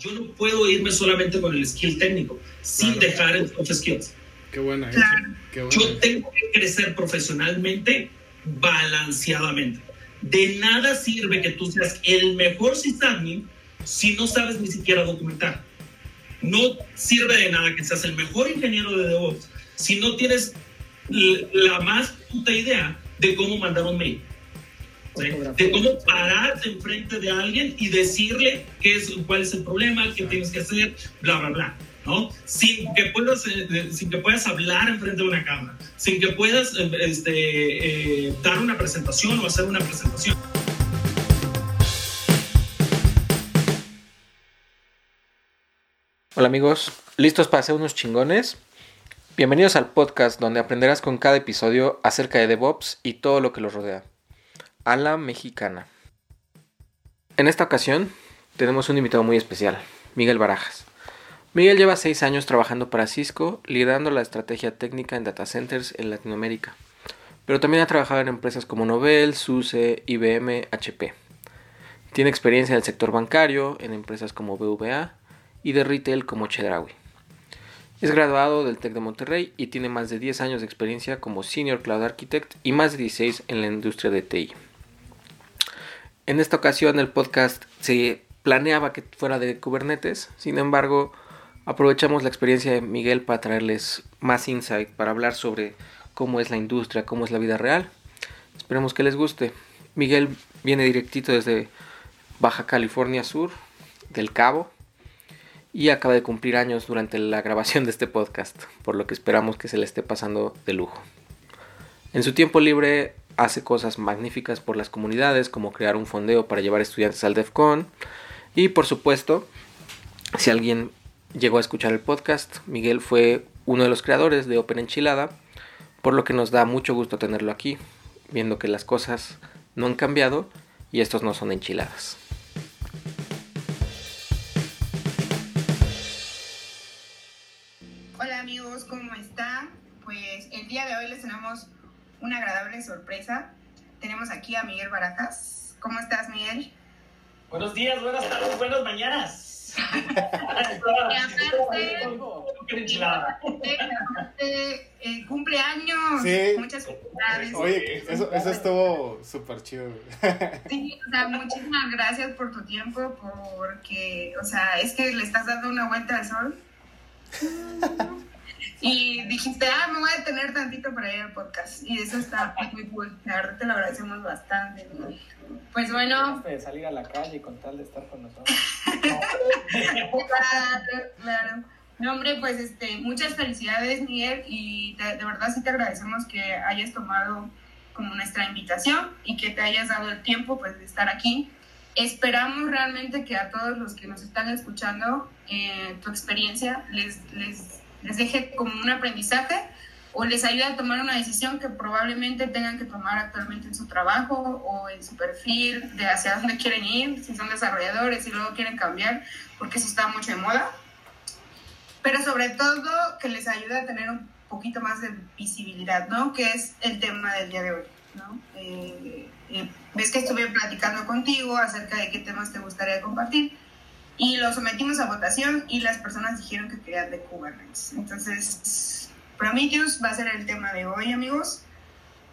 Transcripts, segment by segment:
yo no puedo irme solamente con el skill técnico, sin dejar el soft skills. Qué buena. Yo tengo que crecer profesionalmente balanceadamente. De nada sirve que tú seas el mejor sysadmin si no sabes ni siquiera documentar. No sirve de nada que seas el mejor ingeniero de DevOps si no tienes la más puta idea de cómo mandar un mail. De cómo pararte enfrente de alguien y decirle qué es, cuál es el problema, qué tienes que hacer, bla, bla, bla. ¿no? Sin que puedas, eh, sin que puedas hablar enfrente de una cámara, sin que puedas eh, este, eh, dar una presentación o hacer una presentación. Hola amigos, ¿listos para hacer unos chingones? Bienvenidos al podcast donde aprenderás con cada episodio acerca de DevOps y todo lo que los rodea. A la mexicana. En esta ocasión tenemos un invitado muy especial, Miguel Barajas. Miguel lleva seis años trabajando para Cisco, liderando la estrategia técnica en data centers en Latinoamérica, pero también ha trabajado en empresas como Novell, SUSE, IBM, HP. Tiene experiencia en el sector bancario, en empresas como BVA y de retail como Chedraui. Es graduado del TEC de Monterrey y tiene más de 10 años de experiencia como Senior Cloud Architect y más de 16 en la industria de TI. En esta ocasión el podcast se planeaba que fuera de Kubernetes, sin embargo aprovechamos la experiencia de Miguel para traerles más insight, para hablar sobre cómo es la industria, cómo es la vida real. Esperemos que les guste. Miguel viene directito desde Baja California Sur, del Cabo, y acaba de cumplir años durante la grabación de este podcast, por lo que esperamos que se le esté pasando de lujo. En su tiempo libre hace cosas magníficas por las comunidades, como crear un fondeo para llevar estudiantes al DEFCON, y por supuesto, si alguien llegó a escuchar el podcast, Miguel fue uno de los creadores de Open Enchilada, por lo que nos da mucho gusto tenerlo aquí, viendo que las cosas no han cambiado y estos no son enchiladas. día de hoy les tenemos una agradable sorpresa. Tenemos aquí a Miguel Barajas. ¿Cómo estás, Miguel? Buenos días, buenas tardes, buenas mañanas. eh, cumpleaños. Sí. Muchas felicidades. Oye, eso, eso estuvo súper chido. Sí, o sea, muchísimas gracias por tu tiempo, porque, o sea, es que le estás dando una vuelta al sol. Y dijiste, ah, me voy a detener tantito para ir al podcast. Y eso está muy cool. La verdad te lo agradecemos bastante. Pues bueno. De salir a la calle con tal de estar con nosotros. claro, claro. No, hombre, pues este, muchas felicidades, Miguel. Y de, de verdad sí te agradecemos que hayas tomado como nuestra invitación y que te hayas dado el tiempo pues, de estar aquí. Esperamos realmente que a todos los que nos están escuchando, eh, tu experiencia les, les les deje como un aprendizaje o les ayude a tomar una decisión que probablemente tengan que tomar actualmente en su trabajo o en su perfil de hacia dónde quieren ir, si son desarrolladores y luego quieren cambiar, porque eso está mucho de moda. Pero sobre todo que les ayude a tener un poquito más de visibilidad, ¿no? Que es el tema del día de hoy, ¿no? Eh, eh, ves que estuve platicando contigo acerca de qué temas te gustaría compartir y lo sometimos a votación y las personas dijeron que querían de Kubernetes. Entonces, Prometheus va a ser el tema de hoy, amigos.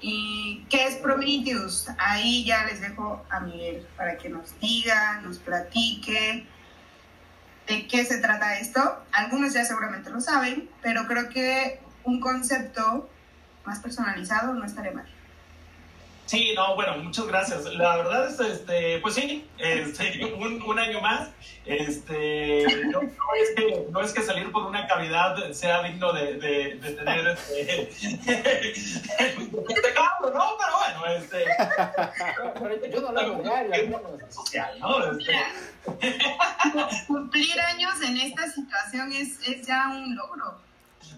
¿Y qué es Prometheus? Ahí ya les dejo a Miguel para que nos diga, nos platique de qué se trata esto. Algunos ya seguramente lo saben, pero creo que un concepto más personalizado no estaría mal. Sí, no, bueno, muchas gracias. La verdad es, este, pues sí, este, un, un, año más. Este, no, es que, no es que salir por una cavidad sea digno de, de, de tener este, este cambio, ¿no? Pero bueno, este. yo no lo hago social, ¿no? Este. Cumplir años en esta situación es, es ya un logro.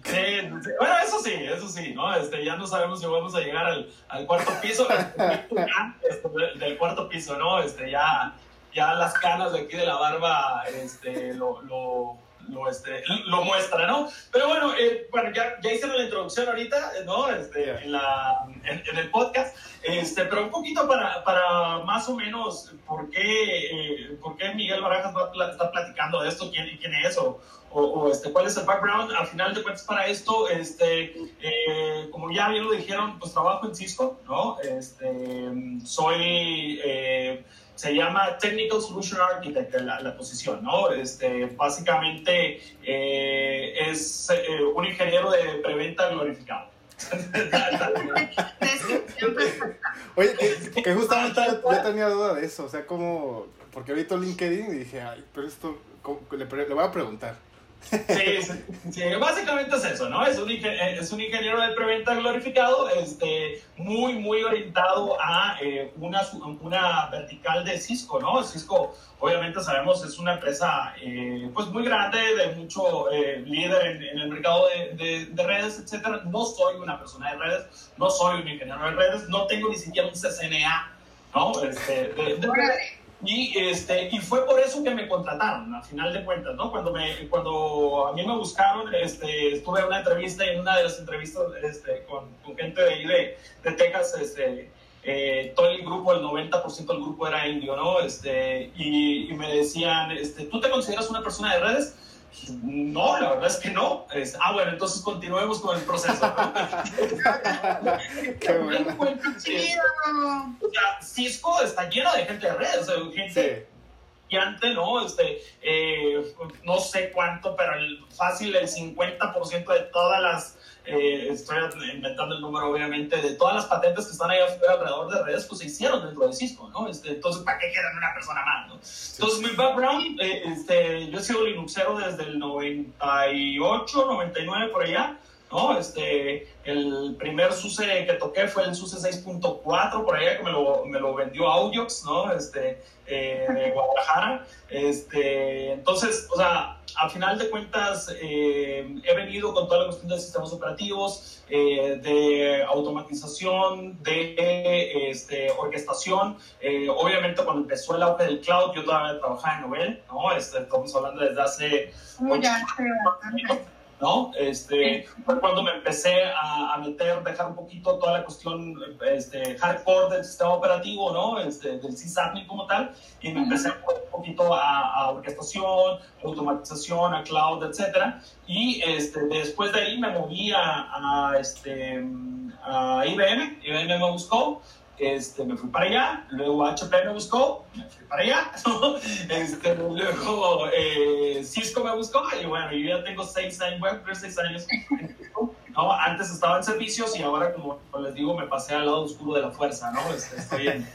Sí, bueno, eso sí, eso sí, ¿no? Este, ya no sabemos si vamos a llegar al, al cuarto piso, este, del cuarto piso, ¿no? Este, ya, ya las canas de aquí de la barba este, lo, lo, lo, este, lo muestra, ¿no? Pero bueno, eh, bueno ya, ya hice la introducción ahorita, ¿no? Este, en, la, en, en, el podcast, este, pero un poquito para, para más o menos por qué, eh, por qué Miguel Barajas va estar platicando de esto, quién, quién es o, o, o, este, cuál es el background. Al final de cuentas, para esto, este, eh, como ya bien lo dijeron, pues trabajo en Cisco, ¿no? Este, soy, eh, se llama Technical Solution Architect la, la posición, ¿no? Este, básicamente eh, es eh, un ingeniero de preventa glorificado. Oye, que, que justamente yo, tenía duda de eso, o sea, como, porque ahorita LinkedIn y dije, ay, pero esto, le, pre- le voy a preguntar. Sí, sí, sí, básicamente es eso, ¿no? Es un, eh, es un ingeniero de preventa glorificado, este, muy, muy orientado a eh, una, una vertical de Cisco, ¿no? Cisco, obviamente sabemos, es una empresa eh, pues muy grande, de mucho eh, líder en, en el mercado de, de- de redes, etcétera. No soy una persona de redes, no soy un ingeniero de redes, no tengo ni siquiera un CCNA, ¿no? Este, de- de-. Y, este, y fue por eso que me contrataron, a final de cuentas, ¿no? Cuando, me, cuando a mí me buscaron, este, estuve en una entrevista en una de las entrevistas este, con, con gente de ahí de, de Texas, este, eh, todo el grupo, el 90% del grupo era indio, ¿no? Este, y, y me decían, este, ¿tú te consideras una persona de redes? No, la verdad es que no. Es, ah, bueno, entonces continuemos con el proceso. ¿no? Qué Chido. o sea, Cisco está lleno de gente de redes, o sea, gente Sí, brillante, ¿no? Este, eh, no sé cuánto, pero el, fácil el 50% de todas las, eh, estoy inventando el número obviamente, de todas las patentes que están ahí afuera alrededor de redes, pues se hicieron dentro de Cisco, ¿no? Este, entonces, ¿para qué quedan una persona más, no? Entonces, mi background, eh, este, yo he sido Linuxero desde el 98, 99 por allá. ¿no? Este, el primer SUSE que toqué fue el SUSE 6.4, por allá que me lo, me lo vendió Audiox, ¿no? Este, eh, de Guadalajara. Este, entonces, o sea, al final de cuentas, eh, he venido con toda la cuestión de sistemas operativos, eh, de automatización, de este, orquestación. Eh, obviamente, cuando empezó el auge del cloud, yo todavía trabajaba en Novel, ¿no? Este, estamos hablando desde hace Muy ya, sí, bastante. ¿No? Este, fue cuando me empecé a, a meter, dejar un poquito toda la cuestión este, hardcore del sistema operativo, ¿no? Este, del sysadmin como tal, y me empecé a poner un poquito a, a orquestación, automatización, a cloud, etcétera, y este, después de ahí me moví a, a, este, a IBM, IBM me buscó, este, me fui para allá, luego HP me buscó, me fui para allá, ¿no? este, luego eh, Cisco me buscó y bueno, yo ya tengo seis años, bueno, tres, seis años ¿no? Antes estaba en servicios y ahora, como les digo, me pasé al lado oscuro de la fuerza, ¿no? Este, estoy en,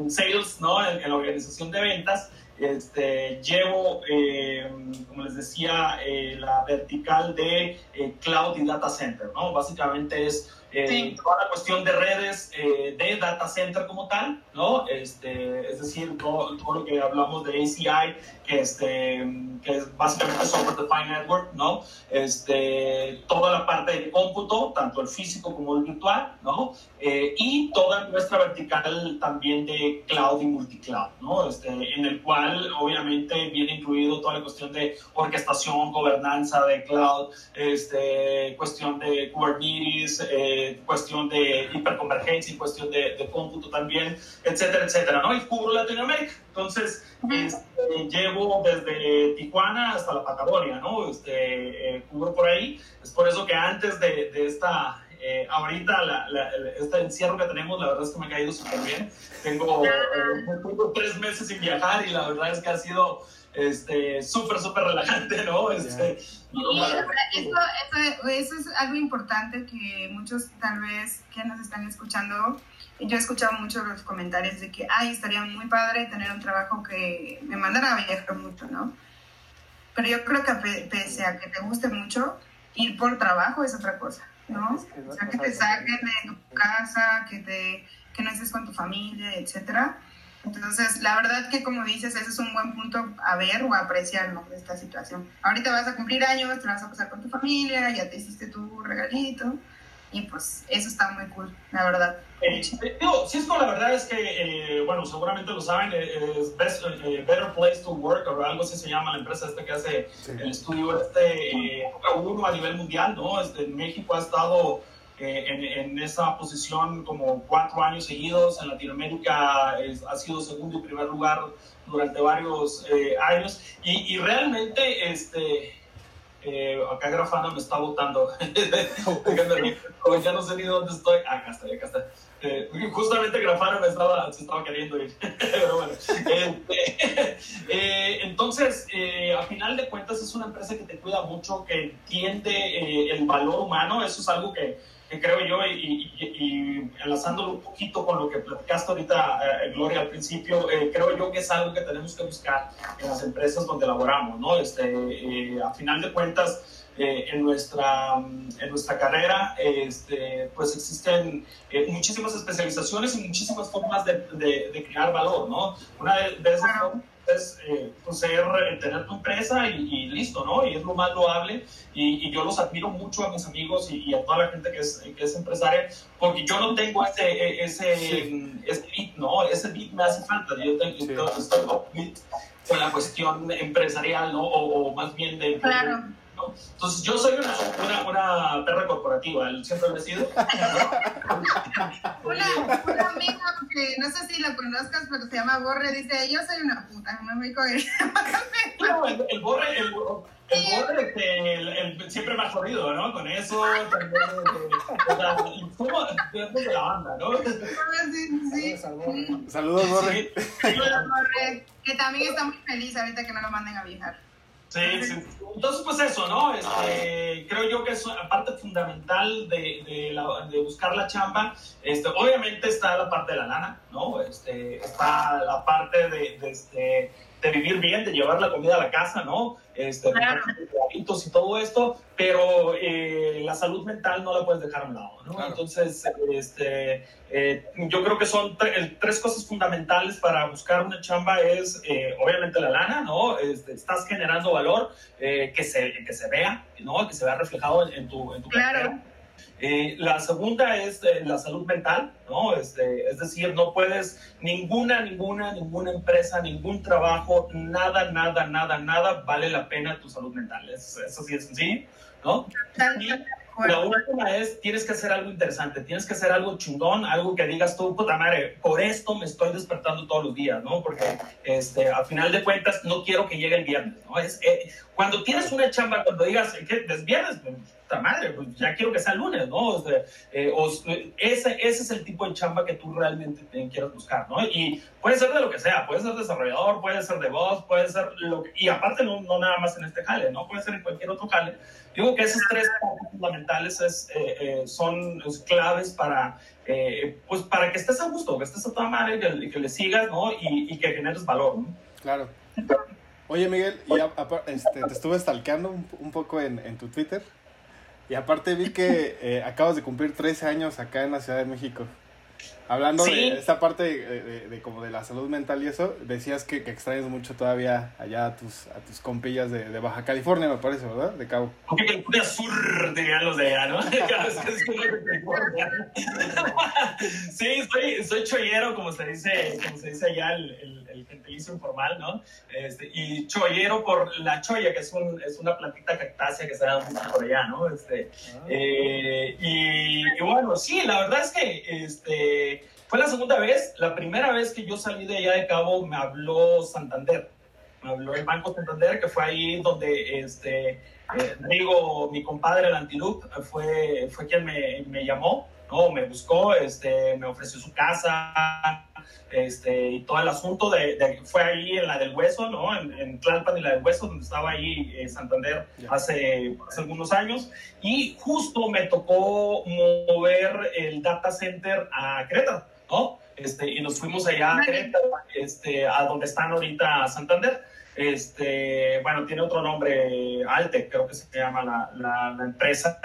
en sales, ¿no? En, en la organización de ventas. Este, llevo, eh, como les decía, eh, la vertical de cloud y data center, ¿no? Básicamente es eh, Sí. toda la cuestión de redes eh, de data center como tal, ¿no? Este, es decir, todo, todo lo que hablamos de ACI, que, este, que es básicamente Software Defined Network, ¿no? Este, toda la parte de cómputo, tanto el físico como el virtual, ¿no? Eh, y toda nuestra vertical también de cloud y multicloud, ¿no? Este, en el cual obviamente viene incluido toda la cuestión de orquestación, gobernanza de cloud, este, cuestión de Kubernetes, eh, cuestión de hiperconvergencia y cuestión de, de cómputo también, etcétera, etcétera, ¿no? Y cubro Latinoamérica. Entonces, este, llevo desde Tijuana hasta la Patagonia, ¿no? Este, eh, cubro por ahí. Es por eso que antes de, de esta, eh, ahorita, la, la- este encierro que tenemos, la verdad es que me ha caído súper bien. Tengo, eh, tengo tres meses sin viajar y la verdad es que ha sido este, súper, súper relajante, ¿no? Este, eso, eso, eso es algo importante que muchos tal vez que nos están escuchando, yo he escuchado mucho los comentarios de que, ay, estaría muy padre tener un trabajo que me mandara a viajar mucho, ¿no? Pero yo creo que pe- pese a que te guste mucho, ir por trabajo es otra cosa, ¿no? Es que O sea, que te saquen de tu casa, que, te, que no estés con tu familia, etcétera. Entonces, la verdad que como dices, ese es un buen punto a ver o a apreciar ¿no? de esta situación. Ahorita vas a cumplir años, te vas a pasar con tu familia, ya te hiciste tu regalito y pues eso está muy cool, la verdad. Eh, digo, Cisco la verdad es que, eh, bueno, seguramente lo saben, eh, es Best- eh, Better Place to Work o algo así se llama la empresa esta que hace sí. el estudio este, eh, uno a nivel mundial, ¿no? Este, en México ha estado eh, en, en, esa posición como cuatro años seguidos. En Latinoamérica es, ha sido segundo y primer lugar durante varios eh, años. Y, y, realmente, este, eh, acá Grafana me está votando. ya no sé ni dónde estoy. Ah, acá está, acá está. Eh, justamente Grafana me estaba, se estaba queriendo ir. Pero bueno. Este, eh, entonces, eh, a final de cuentas, es una empresa que te cuida mucho, que entiende el valor humano. Eso es algo que, que creo yo, y, y, y, enlazándolo un poquito con lo que platicaste ahorita, Gloria, al principio, creo yo que es algo que tenemos que buscar en las empresas donde laboramos, ¿no? Este, a final de cuentas, eh, en, nuestra, en nuestra carrera, este, pues existen eh, muchísimas especializaciones y muchísimas formas de, de, de crear valor, ¿no? Una de, de esas formas es eh, pues ser, tener tu empresa y, y, listo, ¿no? Y es lo más loable y, y yo los admiro mucho a mis amigos y, y, a toda la gente que es, que es empresaria porque yo no tengo ese, ese, sí. ese beat, ¿no? Ese beat me hace falta, yo tengo, sí. estoy con la cuestión empresarial, ¿no? O, o más bien de... Claro. ¿No? Entonces, yo soy una, una, una perra corporativa, siempre lo he sido. una, una amiga que no sé si la conozcas, pero se llama Borre, dice: Yo soy una puta, no me no, el, el Borre, el, el Borre este, el, el, siempre me ha jodido, ¿no? Con eso, también, o sea, somos de la banda, ¿no? Sí, sí. Saludos, Borre. Sí. Saludos, Borre. Que también está muy feliz ahorita que no lo manden a viajar. Sí, sí. Entonces, pues eso, ¿no? Este, creo yo que es parte fundamental de, de, la, de, buscar la chamba. Este, obviamente está la parte de la lana, ¿no? Este, está la parte de, de, este, de vivir bien, de llevar la comida a la casa, ¿no? Este, Claro. y todo esto, pero eh, la salud mental no la puedes dejar a un lado, ¿no? Claro. Entonces, este, eh, yo creo que son tre tres cosas fundamentales para buscar una chamba es, eh, obviamente, la lana, ¿no? Este, estás generando valor eh, que, se, que se vea, ¿no? Que se vea reflejado en, en tu, en tu Claro. cartera. Eh, la segunda es eh, la salud mental, ¿no? Este, es decir, no puedes, ninguna, ninguna, ninguna empresa, ningún trabajo, nada, nada, nada, nada vale la pena tu salud mental. Es, es así de sencillo, ¿no? Y la última es, tienes que hacer algo interesante, tienes que hacer algo chingón, algo que digas tú, puta madre, por esto me estoy despertando todos los días, ¿no? Porque este, al final de cuentas no quiero que llegue el viernes, ¿no? Es, eh, cuando tienes una chamba, cuando digas, ¿qué? ¿Es viernes? Puta madre, pues ya quiero que sea lunes, ¿no? O sea, eh, o, ese, ese es el tipo de chamba que tú realmente te quieres buscar, ¿no? Y puede ser de lo que sea, puede ser desarrollador, puede ser de voz, puede ser lo que, y aparte no, no nada más en este jale, ¿no? Puede ser en cualquier otro jale. Digo que esas tres fundamentales es, eh, eh, son es claves para, eh, pues para que estés a gusto, que estés a toda madre, que, que le sigas, ¿no? Y, y que generes valor, ¿no? Claro. Oye, Miguel, y a, este, te estuve stalkeando un, un poco en, en, tu Twitter. Y aparte vi que eh, acabas de cumplir 13 años acá en la Ciudad de México. Hablando Sí. de esta parte de, de- de como de la salud mental y eso, decías que, que extrañas mucho todavía allá a tus, a tus compillas de, de Baja California, me parece, ¿verdad? De Cabo. Porque el pura sur, dirían los de allá, ¿no? Sí, soy, soy chollero, como se dice, como se dice allá el, el, el gentilicio informal, ¿no? Este, y chollero por la cholla, que es, un, es una plantita cactácea que se da mucho por allá, ¿no? Este, eh, y, y bueno, sí, la verdad es que este, fue la segunda vez. La primera vez que yo salí de allá de Cabo me habló Santander. Me habló el Banco Santander, que fue ahí donde este, eh, Rigo, mi compadre, el Antiloop, fue, fue quien me, me llamó, ¿no? me buscó, este, me ofreció su casa, este, y todo el asunto de, de, fue ahí en la del Hueso, ¿no? En, en Tlalpan y la del Hueso, donde estaba ahí eh, Santander hace, hace algunos años, y justo me tocó mover el data center a Querétaro, ¿no? Este, y nos fuimos allá a. Querétaro, este, a donde están ahorita Santander. Este, bueno, tiene otro nombre, Alte, creo que se llama la, la, la empresa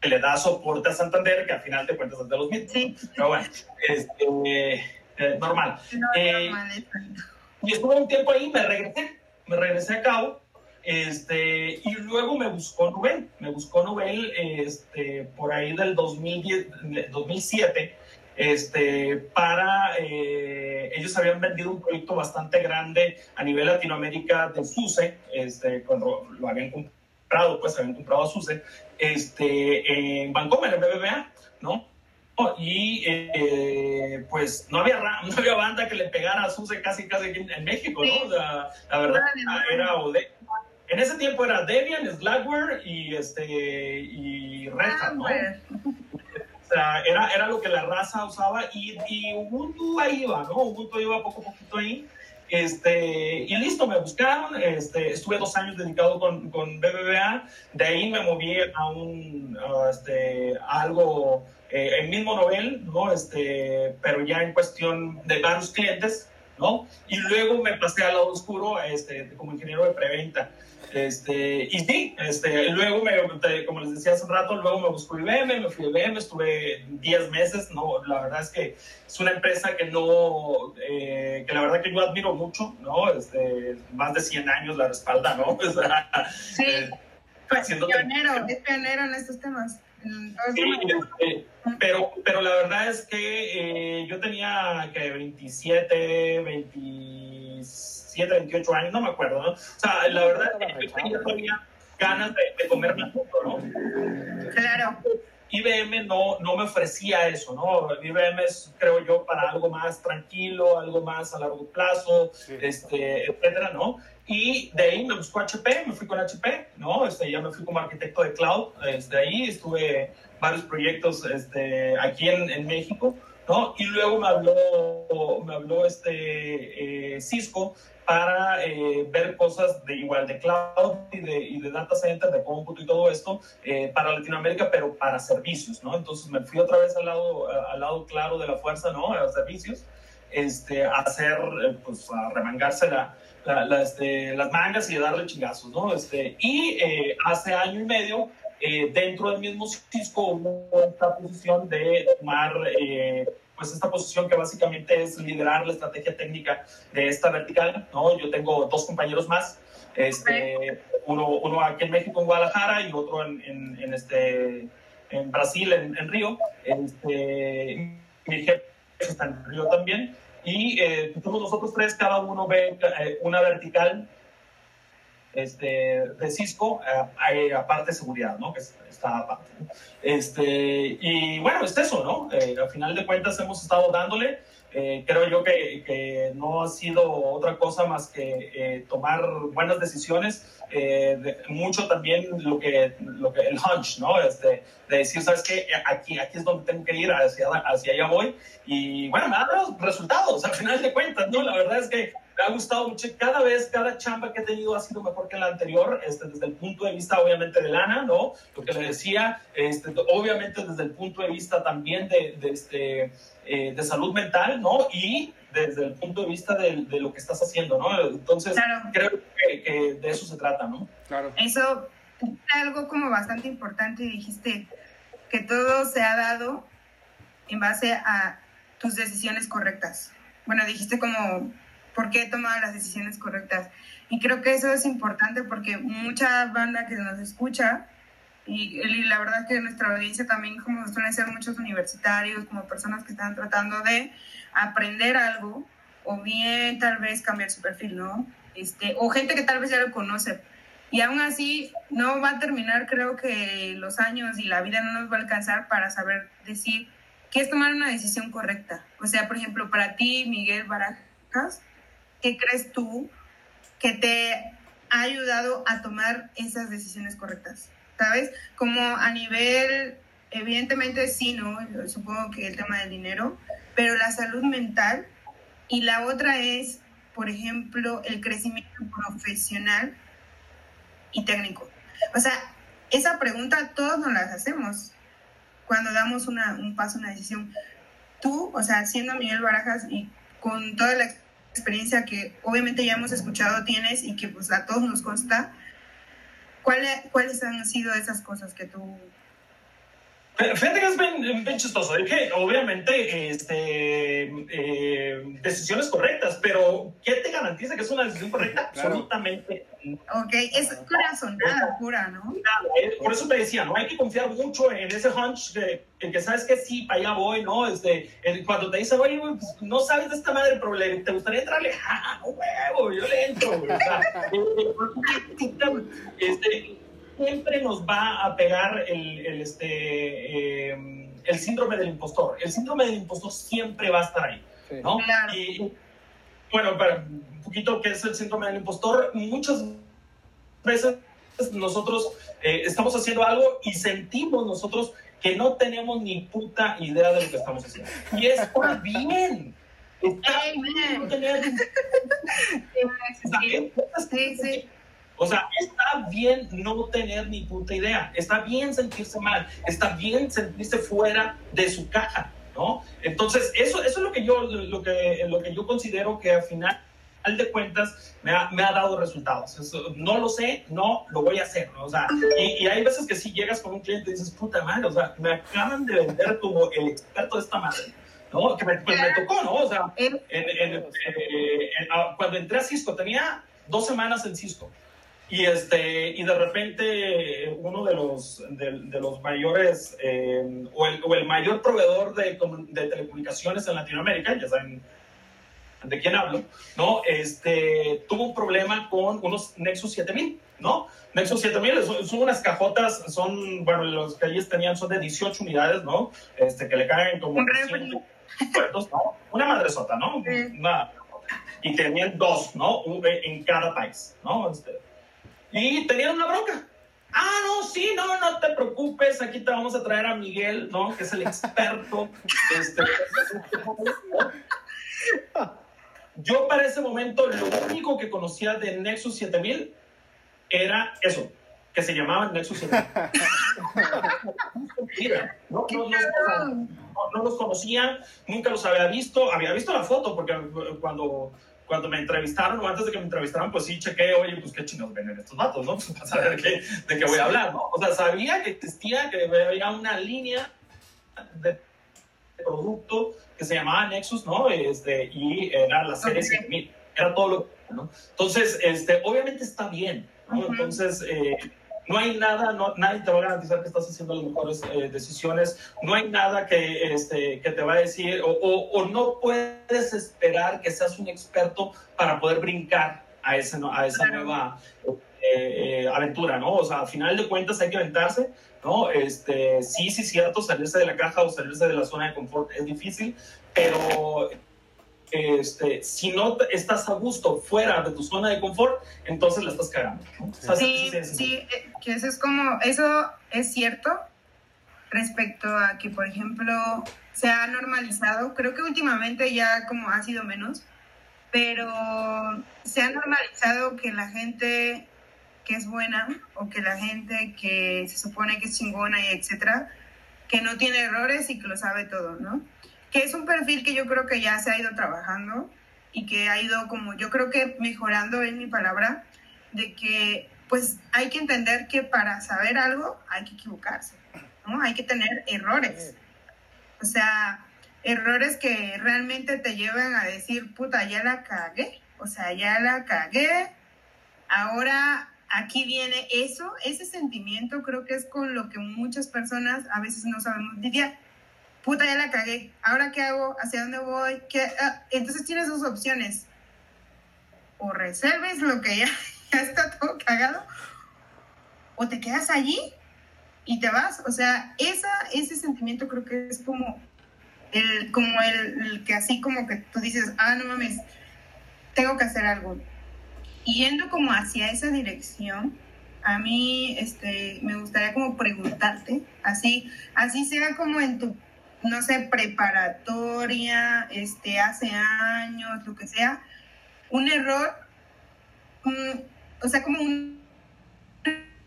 que le da soporte a Santander, que al final de cuentas es de los mismos. Sí, Pero bueno, este, eh, normal. no, Eh, no, mal, exacto. Y estuve un tiempo ahí, me regresé, me regresé a Cabo, este, y luego me buscó Nubel, me buscó Nubel este, por ahí del 2010, 2007, este, para, eh, ellos habían vendido un proyecto bastante grande a nivel Latinoamérica de SUSE, este, cuando lo habían comprado pues habían comprado a Suse, este, en Vancouver, en BBVA, ¿no? Y eh, pues no había, no había banda que le pegara a Suse casi, casi en, México, ¿no? O sea, la verdad era Ode- En ese tiempo era Debian, Slackware y, este, y Red Hat, ¿no? O sea, era, era lo que la raza usaba y, y Ubuntu ahí iba, ¿no? Ubuntu iba poco a poquito ahí. Este, y listo, me buscaron, este, estuve dos años dedicado con, con BBVA, de ahí me moví a un, a, este, a algo, eh, el mismo novel, ¿no? Este, pero ya en cuestión de varios clientes, ¿no? Y luego me pasé al lado oscuro, este, como ingeniero de preventa. Este, y sí, este, luego, me, como les decía hace un rato, luego me buscó IBM, me fui a IBM, estuve 10 meses, no, la verdad es que es una empresa que no, eh, que la verdad que yo admiro mucho, ¿no? Este, más de 100 años la respalda, ¿no? O sea, Sí, eh, pues, haciendo- pionero, es pionero en estos temas. En Sí, este, pero, pero la verdad es que eh, yo tenía que 27, 27, 28 años, no me acuerdo, ¿no? O sea, la verdad es que yo tenía todavía ganas de, de comerme el mundo, ¿no? Claro, IBM no, no me ofrecía eso, ¿no? IBM es, creo yo, para algo más tranquilo, algo más a largo plazo, Sí. este, etcétera, ¿no? Y de ahí me buscó HP, me fui con HP, ¿no? Este, ya me fui como arquitecto de cloud, desde ahí estuve varios proyectos este, aquí en, en México, ¿no? Y luego me habló, me habló este, eh, Cisco para eh, ver cosas de igual de cloud y de, y de data center, de cómputo y todo esto eh, para Latinoamérica, pero para servicios, ¿no? Entonces me fui otra vez al lado, al lado claro de la fuerza, ¿no? A los servicios, este, a hacer, eh, pues a remangarse la, la- este, las mangas y darle chingazos, ¿no? Este, y eh, hace año y medio, eh, dentro del mismo Cisco hubo esta posición de tomar, eh, pues esta posición que básicamente es liderar la estrategia técnica de esta vertical, ¿no? Yo tengo dos compañeros más, este, uno, uno aquí en México, en Guadalajara, y otro en, en, en este, en Brasil, en, en Río. Este, mi jefe está en Río también. Y eh, somos nosotros tres, cada uno ve eh, una vertical este, de Cisco, eh, hay aparte seguridad, ¿no? Que está aparte. Este, y bueno, es eso, ¿no? Eh, al final de cuentas hemos estado dándole. Eh, creo yo que, que no ha sido otra cosa más que eh, tomar buenas decisiones, eh, de- mucho también lo que, lo que el hunch, ¿no? Este, de decir, ¿sabes qué? Aquí, aquí es donde tengo que ir, hacia, hacia allá voy. Y bueno, me ha dado resultados, al final de cuentas, ¿no? La verdad es que me ha gustado mucho. Cada vez, cada chamba que he tenido ha sido mejor que la anterior, este, desde el punto de vista, obviamente, de lana, ¿no? Lo que le decía, este, obviamente, desde el punto de vista también de, de, este, eh, de salud mental, ¿no? Y desde el punto de vista de, de lo que estás haciendo, ¿no? Entonces, claro. creo que, que de eso se trata, ¿no? Claro. Eso es algo como bastante importante. Dijiste que todo se ha dado en base a tus decisiones correctas. Bueno, dijiste como por qué he tomado las decisiones correctas. Y creo que eso es importante porque mucha banda que nos escucha, y, la verdad que nuestra audiencia también, como suelen ser muchos universitarios, como personas que están tratando de aprender algo, o bien tal vez cambiar su perfil, ¿no? Este, o gente que tal vez ya lo conoce, y aún así, no va a terminar, creo que los años y la vida no nos va a alcanzar para saber decir qué es tomar una decisión correcta. O sea, por ejemplo, para ti, Miguel Barajas, ¿qué crees tú que te ha ayudado a tomar esas decisiones correctas? ¿Sabes? Como a nivel, evidentemente sí, ¿no? Yo supongo que el tema del dinero, pero la salud mental y la otra es, por ejemplo, el crecimiento profesional y técnico. O sea, esa pregunta todos nos las hacemos cuando damos una, un paso, una decisión. Tú, o sea, siendo Miguel Barajas y con toda la experiencia que obviamente ya hemos escuchado tienes y que pues a todos nos consta, ¿cuáles, cuáles han sido esas cosas que tú... Fíjate que es bien, bien chistoso, es que obviamente este, eh, decisiones correctas, pero ¿qué te garantiza que es una decisión correcta? Claro. Absolutamente Ok, es corazonada pura, ¿no? nada. Eh, Por eso te decía, no hay que confiar mucho en ese hunch de, en que sabes que sí, para allá voy, ¿no? Este, el- cuando te dice, oye, pues, no sabes de esta madre, pero le- te gustaría entrarle, ¡ah, huevo! Yo le entro, güey. O sea, eh, este, siempre nos va a pegar el, el, este, eh, el síndrome del impostor. El síndrome del impostor siempre va a estar ahí, Sí. ¿no? Claro. Y, bueno, para un poquito qué es el síndrome del impostor, muchas veces nosotros eh, estamos haciendo algo y sentimos nosotros que no tenemos ni puta idea de lo que estamos haciendo. Y está bien. Está bien no tener- está bien. Sí, sí. O sea, está bien no tener ni puta idea, está bien sentirse mal, está bien sentirse fuera de su caja, ¿no? Entonces, eso, eso es lo que yo, lo que, lo que yo considero que al final de cuentas me ha, me ha dado resultados. Eso, no lo sé, no lo voy a hacer, ¿no? O sea, y, y hay veces que si llegas con un cliente y dices, puta madre, o sea, me acaban de vender como el experto de esta madre, ¿no? Que me, pues me tocó, ¿no? O sea, Eh, en- en- eh, en- ah, cuando entré a Cisco, tenía dos semanas en Cisco. Y, este, y de repente uno de los, de, de los mayores, eh, o, el, o el mayor proveedor de, de telecomunicaciones en Latinoamérica, ya saben de quién hablo, ¿no? Este, tuvo un problema con unos Nexus 7000, ¿no? Nexus 7000 son, son unas cajotas, son, bueno, los que ellos tenían son de 18 unidades, ¿no? Este, que le caen como Un refri. 300 puertos, ¿no? Una madresota, ¿no? Una, y tenían dos, ¿no? En cada país, ¿no? Este, y tenían una bronca. Ah, no, sí, no, no te preocupes, aquí te vamos a traer a Miguel, ¿no? Que es el experto. este, yo para ese momento lo único que conocía de Nexus 7000 era eso, que se llamaba Nexus 7000. Mira, no, no, no, los conocía, nunca los había visto, había visto la foto porque cuando, cuando me entrevistaron o antes de que me entrevistaran, pues sí chequé, oye, pues qué chingados ven estos datos, ¿no? Pues para saber qué- de qué voy a hablar, ¿no? O sea, sabía que existía, que había una línea de producto que se llamaba Nexus, ¿no? Este, y era la serie Ok. 7000, era todo lo ¿no? Entonces, este, obviamente está bien, ¿no? Entonces, eh, no hay nada, no, nadie te va a garantizar que estás haciendo las mejores eh, decisiones, no hay nada que, este, que te va a decir, o, o- o no puedes esperar que seas un experto para poder brincar a, ese, a esa nueva eh, eh, aventura, ¿no? O sea, al final de cuentas hay que aventarse, ¿no? Este, sí, sí, cierto, salirse de la caja o salirse de la zona de confort es difícil, pero este, si no estás a gusto fuera de tu zona de confort, entonces la estás cagando. ¿no? O sea, Sí, sí, sí, sí. sí, eh, que eso es como, eso es cierto respecto a que, por ejemplo, se ha normalizado, creo que últimamente ya como ha sido menos, pero se ha normalizado que la gente que es buena o que la gente que se supone que es chingona y etcétera, que no tiene errores y que lo sabe todo, ¿no? Que es un perfil que yo creo que ya se ha ido trabajando y que ha ido como, yo creo que mejorando en mi palabra, de que pues hay que entender que para saber algo hay que equivocarse, ¿no? Hay que tener errores. O sea, errores que realmente te llevan a decir, puta, ya la cagué. O sea, ya la cagué. Ahora aquí viene eso, ese sentimiento creo que es con lo que muchas personas a veces no sabemos lidiar. Puta, ya la cagué. ¿Ahora qué hago? ¿Hacia dónde voy? Ah, entonces tienes dos opciones. O resuelves lo que ya, está todo cagado, o te quedas allí y te vas. O sea, esa, ese sentimiento creo que es como el, como el, que así como que tú dices, ah, no mames, tengo que hacer algo. Yendo como hacia esa dirección, a mí este, me gustaría como preguntarte, así, así sea como en tu, no sé, preparatoria, este, hace años, lo que sea, un error, o sea, como un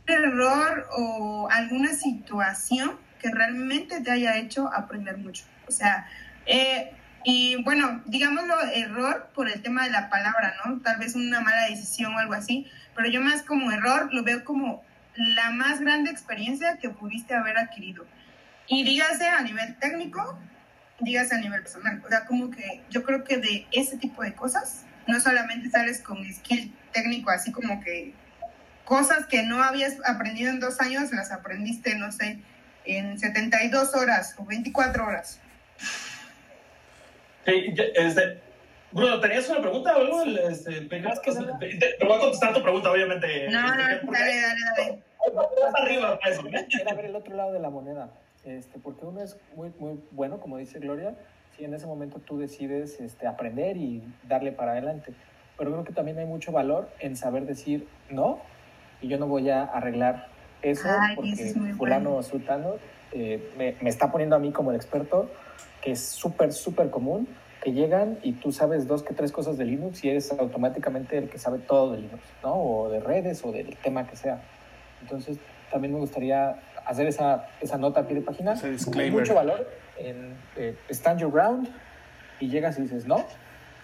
error o alguna situación que realmente te haya hecho aprender mucho. O sea, eh, y bueno, digámoslo error por el tema de la palabra, ¿no? Tal vez una mala decisión o algo así, pero yo más como error lo veo como la más grande experiencia que pudiste haber adquirido. Y dígase a nivel técnico, dígase a nivel personal. O sea, como que yo creo que de ese tipo de cosas, no solamente sales con skill técnico, así como que cosas que no habías aprendido en dos años, las aprendiste, no sé, en 72 horas o 24 horas. Sí, este, Bruno, ¿tenías una pregunta o algo? Este, te, te voy a contestar tu pregunta, obviamente. No, no, Este, dale, dale, dale. Más arriba, pues, ¿eh? Era ver el otro lado de la moneda. Este, porque uno es muy, muy bueno, como dice Gloria, si en ese momento tú decides este, aprender y darle para adelante. Pero creo que también hay mucho valor en saber decir no, y yo no voy a arreglar eso Ay, porque eso es fulano bueno. o sultano eh, me, me está poniendo a mí como el experto, que es súper, súper común, que llegan y tú sabes dos que tres cosas de Linux y eres automáticamente el que sabe todo de Linux, ¿no? O de redes o del tema que sea. Entonces, también me gustaría hacer esa, esa nota a pie de página. Disclaimer. mucho valor en eh, stand your ground y llegas y dices, no,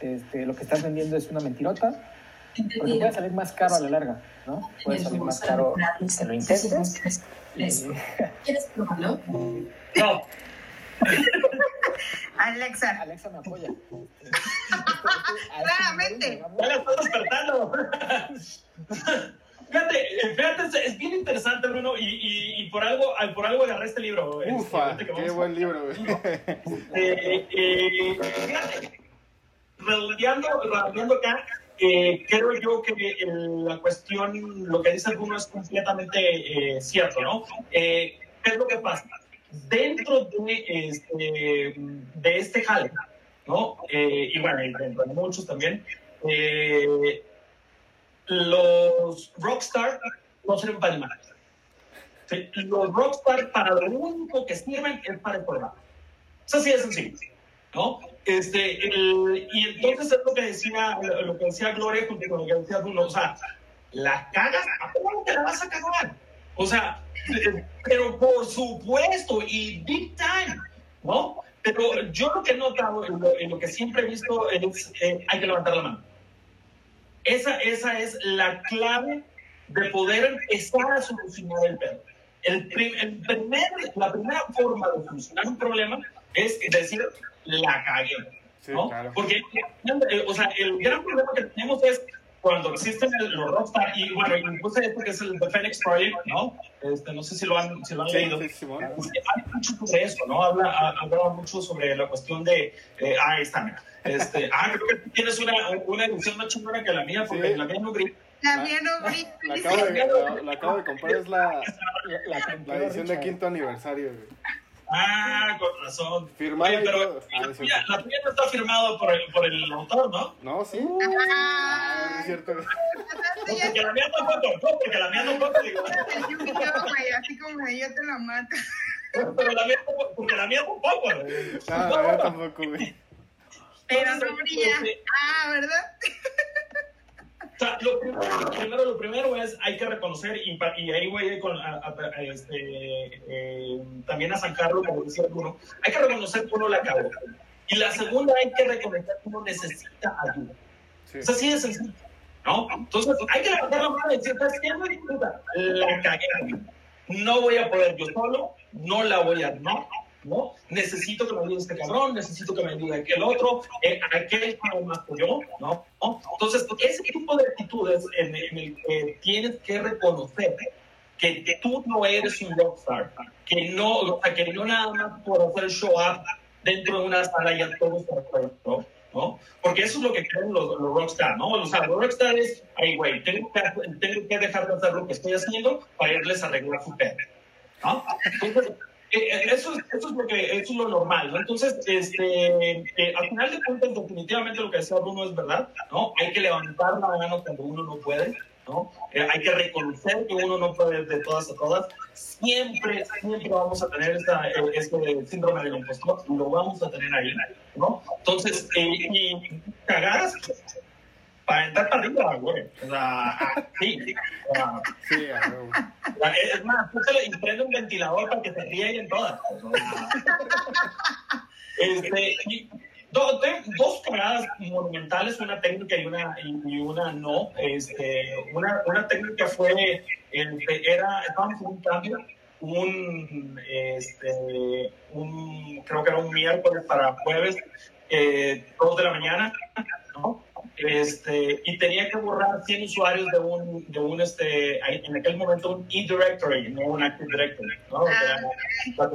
este, lo que estás vendiendo es una mentirota, porque puede salir más caro a la larga, ¿no? Puede salir más caro que lo intentes. ¿Quieres probarlo? No, Alexa, Alexa me apoya. Claramente. ya la estoy despertando. Fíjate, fíjate, es- bien interesante, Bruno, y, y, y por algo, por algo agarré este libro. este, Ufa, qué buen libro, güey. Eh, eh, fíjate, redondeando, redondeando acá, eh, creo yo que la cuestión, lo que dice Bruno es completamente eh, cierto, ¿no? Eh, ¿Qué es lo que pasa? Dentro de este, de este jale, ¿no? Y bueno, y dentro de muchos también, eh, los rockstar no sirven para animar. Sí, Los rockstar para lo único que sirven es para informar. Es así de sencillo, ¿no? Este, el- y entonces es lo que decía, lo que decía Gloria junto con lo que decía Bruno, o sea, la cagas, ¿a cómo te la vas a cagar? O sea, pero por supuesto, y big time, ¿no? Pero yo lo que he notado, lo, lo que siempre he visto, es eh, hay que levantar la mano. Esa, esa es la clave de poder empezar a solucionar el pedo. El, el primer, la primera forma de solucionar un problema es decir, la cagué. Sí, ¿no? claro. Porque, eh, o sea, el gran problema que tenemos es cuando existen los Rockstar, y bueno, puse este que es el The Phoenix Project, ¿no? Este, no sé si lo han, si lo han Sí, leído. sí. Pues, Hay mucho sobre eso, ¿no? Habla, ha- hablaba mucho sobre la cuestión de. eh, ah, está, mira. Este, ah, creo que tú tienes una, una edición más chingona que la mía, porque Sí. la mía no grita. la mía no La brilla. acabo de, la, la acabo de comprar, es la, La, la, la edición de quinto aniversario, güey. Ah, con razón. Firmada Oye, pero. Ah, la, no tuya, la no está firmado por el, por el autor, ¿no? No, sí. Ah, no es cierto. No, porque la mía tampoco, no, porque la mía digo. El Yu-Gi-Oh, güey, así como yo te lo mato. Pero la mía tampoco, porque la mía tampoco. güey. No, la verdad tampoco, güey. Pero no brilla. este, Ah, ¿verdad? O sea, lo primero, lo primero, lo primero es, hay que reconocer, y, y ahí voy a a- a- a- este, eh, también a zanjarlo, como decía uno, hay que reconocer que uno la cagó. Y la segunda, hay que reconocer que uno necesita ayuda. Sí. Es así de sencillo, ¿no? Entonces, hay que levantar la mano y decir, ¿sabes qué? La cagué. No voy a poder yo solo, no la voy a armar, ¿no? Necesito que me ayude este cabrón, necesito que me ayude aquel otro, eh, aquel sabe más que yo, ¿no? ¿no? Entonces, ese tipo de actitudes en, en el que tienes que reconocer que, que tú no eres un rockstar, que no, que no nada más por hacer show up dentro de una sala ya todo está perfecto, ¿no? Porque eso es lo que creen los, los rockstar, ¿no? O sea, los rockstar es, ay, güey, tengo que, tengo que dejar de hacer lo que estoy haciendo para irles a arreglar su pedo, ¿no? Entonces, eso, es, eso, es lo eso es lo normal, ¿no? Entonces, este, eh, al final de cuentas, definitivamente lo que decía Bruno es verdad, ¿no? Hay que levantar la mano cuando uno no puede, ¿no? Eh, hay que reconocer que uno no puede de todas a todas. Siempre, siempre vamos a tener esta, eh, este síndrome del impostor, lo vamos a tener ahí, ¿no? Entonces, eh, y cagadas, para entrar para arriba, güey. O sea, sí, sí. O sea, Sí, a huevo. es más, púsale y prende un ventilador para que se rieguen todas. Este, y do- de- dos cagadas monumentales, una técnica y una, y, y una no. Este, una, una técnica fue, este, era, estábamos en un cambio, un, este, un, creo que era un miércoles para jueves, eh, dos de la mañana, ¿no? Este, y tenía que borrar 100 usuarios de un, de un este, en aquel momento un e-directory, no un Active Directory, ¿no? Sea, la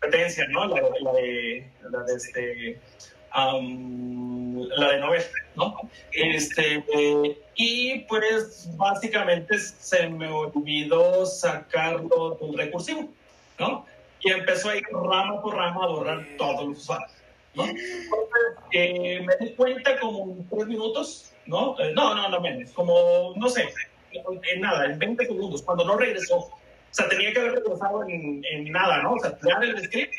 competencia, ¿no? La, de- la de, la de este, la de Nobel, ¿no? Este, y pues básicamente se me olvidó sacarlo del recursivo, ¿no? Y empezó a ir rama por rama a borrar todos los usuarios, Entonces, eh, me di cuenta como en tres minutos, ¿no? Eh, no, no, no menos, como, no sé, en nada, en 20 segundos, cuando no regresó. O sea, tenía que haber regresado en, en nada, ¿no? O sea, tirar el script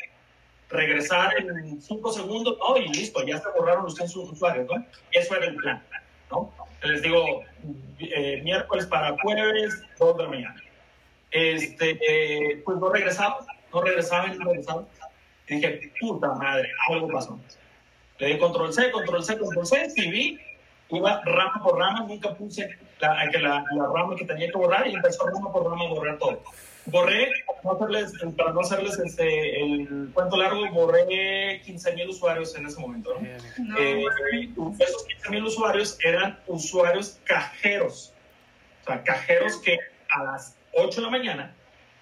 regresar en cinco segundos, ¿no? Y listo, ya se borraron ustedes sus usuarios, ¿no? Eso era el plan, ¿no? Les digo, eh, miércoles para jueves, dos de la mañana. Este, eh, pues no regresaban, no regresaban, no regresaban. Dije, puta madre, algo pasó. Le di control C, control C, control C, y vi, iba rama por rama, nunca puse la, que la, la rama que tenía que borrar y empezó rama por rama a borrar todo borré, para no hacerles, este, el cuento largo, borré 15 mil usuarios en ese momento. ¿no? Eh, esos 15 mil usuarios eran usuarios cajeros. O sea, cajeros que a las 8 de la mañana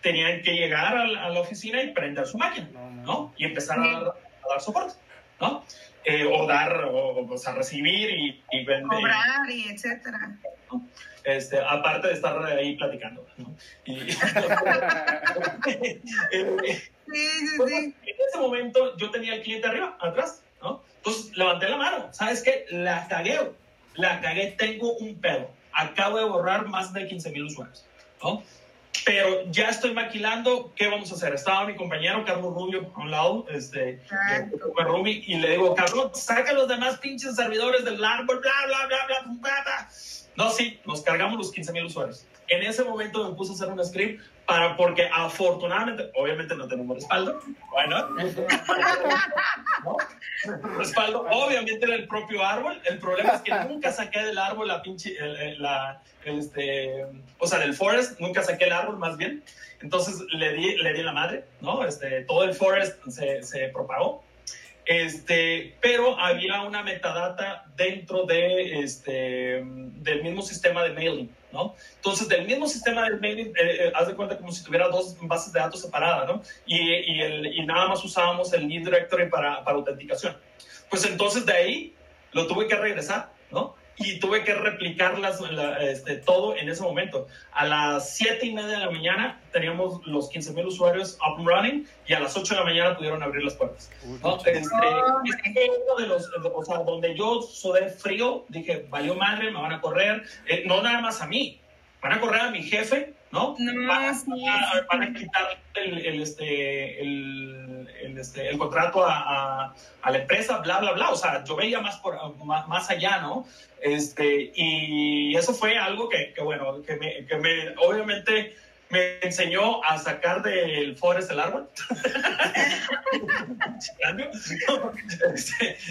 tenían que llegar a la, oficina y prender su máquina, ¿no? Y empezar a, dar soporte, ¿no? Eh, o dar, o, sea, recibir y, y vender. Cobrar y etcétera. Este, aparte de estar ahí platicando. ¿no? Y, en ese momento yo tenía el cliente arriba, atrás, ¿no? Entonces levanté la mano, ¿sabes qué? La cagué, la cagué, tengo un pedo. Acabo de borrar más de 15 mil usuarios, ¿no? Pero ya estoy maquilando, ¿qué vamos a hacer? Estaba mi compañero Carlos Rubio a un lado, este, Rumi, y le digo, Carlos, saca los demás pinches servidores del árbol, bla, bla, bla, bla, bla, bla. No, sí, nos cargamos los 15.000 usuarios. En ese momento me puse a hacer un script para, porque afortunadamente, obviamente no tenemos respaldo, bueno, ¿no? respaldo, obviamente era el propio árbol. El problema es que nunca saqué del árbol la pinche, la, este, o sea, del forest, nunca saqué el árbol más bien. Entonces le di, le di la madre, ¿no? Este, todo el forest se, se propagó. Este, pero había una metadata dentro de, este, del mismo sistema de mailing, ¿no? Entonces, del mismo sistema de mailing, eh, eh, haz de cuenta como si tuviera dos bases de datos separadas, ¿no? Y, y, el, y nada más usábamos el lead directory para, para autenticación. Pues entonces de ahí lo tuve que regresar, ¿no? Y tuve que replicarlas este, todo en ese momento. A las 7 y media de la mañana teníamos los 15 mil usuarios up and running y a las 8 de la mañana pudieron abrir las puertas. ¿no? Este, este uno de los, o sea, donde yo sudé frío, dije, valió madre, me van a correr, eh, no nada más a mí, van a correr a mi jefe, ¿no? no van, a, quitar el, este, el, el, este, el contrato a, a, la empresa, bla, bla, bla. O sea, yo veía más, por, más, más allá, ¿no? Este, y eso fue algo que, que bueno, que me, que me, obviamente me enseñó a sacar del forest el árbol.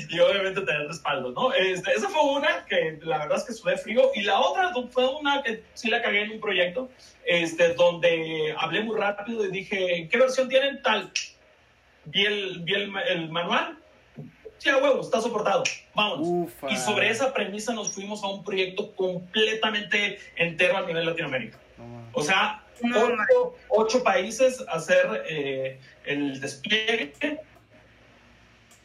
Y obviamente tener respaldo, ¿no? Este, esa fue una que la verdad es que sudé frío. Y la otra fue una que sí la cagué en un proyecto, este, donde hablé muy rápido y dije, ¿qué versión tienen? Tal. Vi el, vi el, el manual. Sí, a huevo, está soportado. Vamos. Y sobre esa premisa nos fuimos a un proyecto completamente entero a nivel Latinoamérica. O sea, ocho, países hacer eh, el despliegue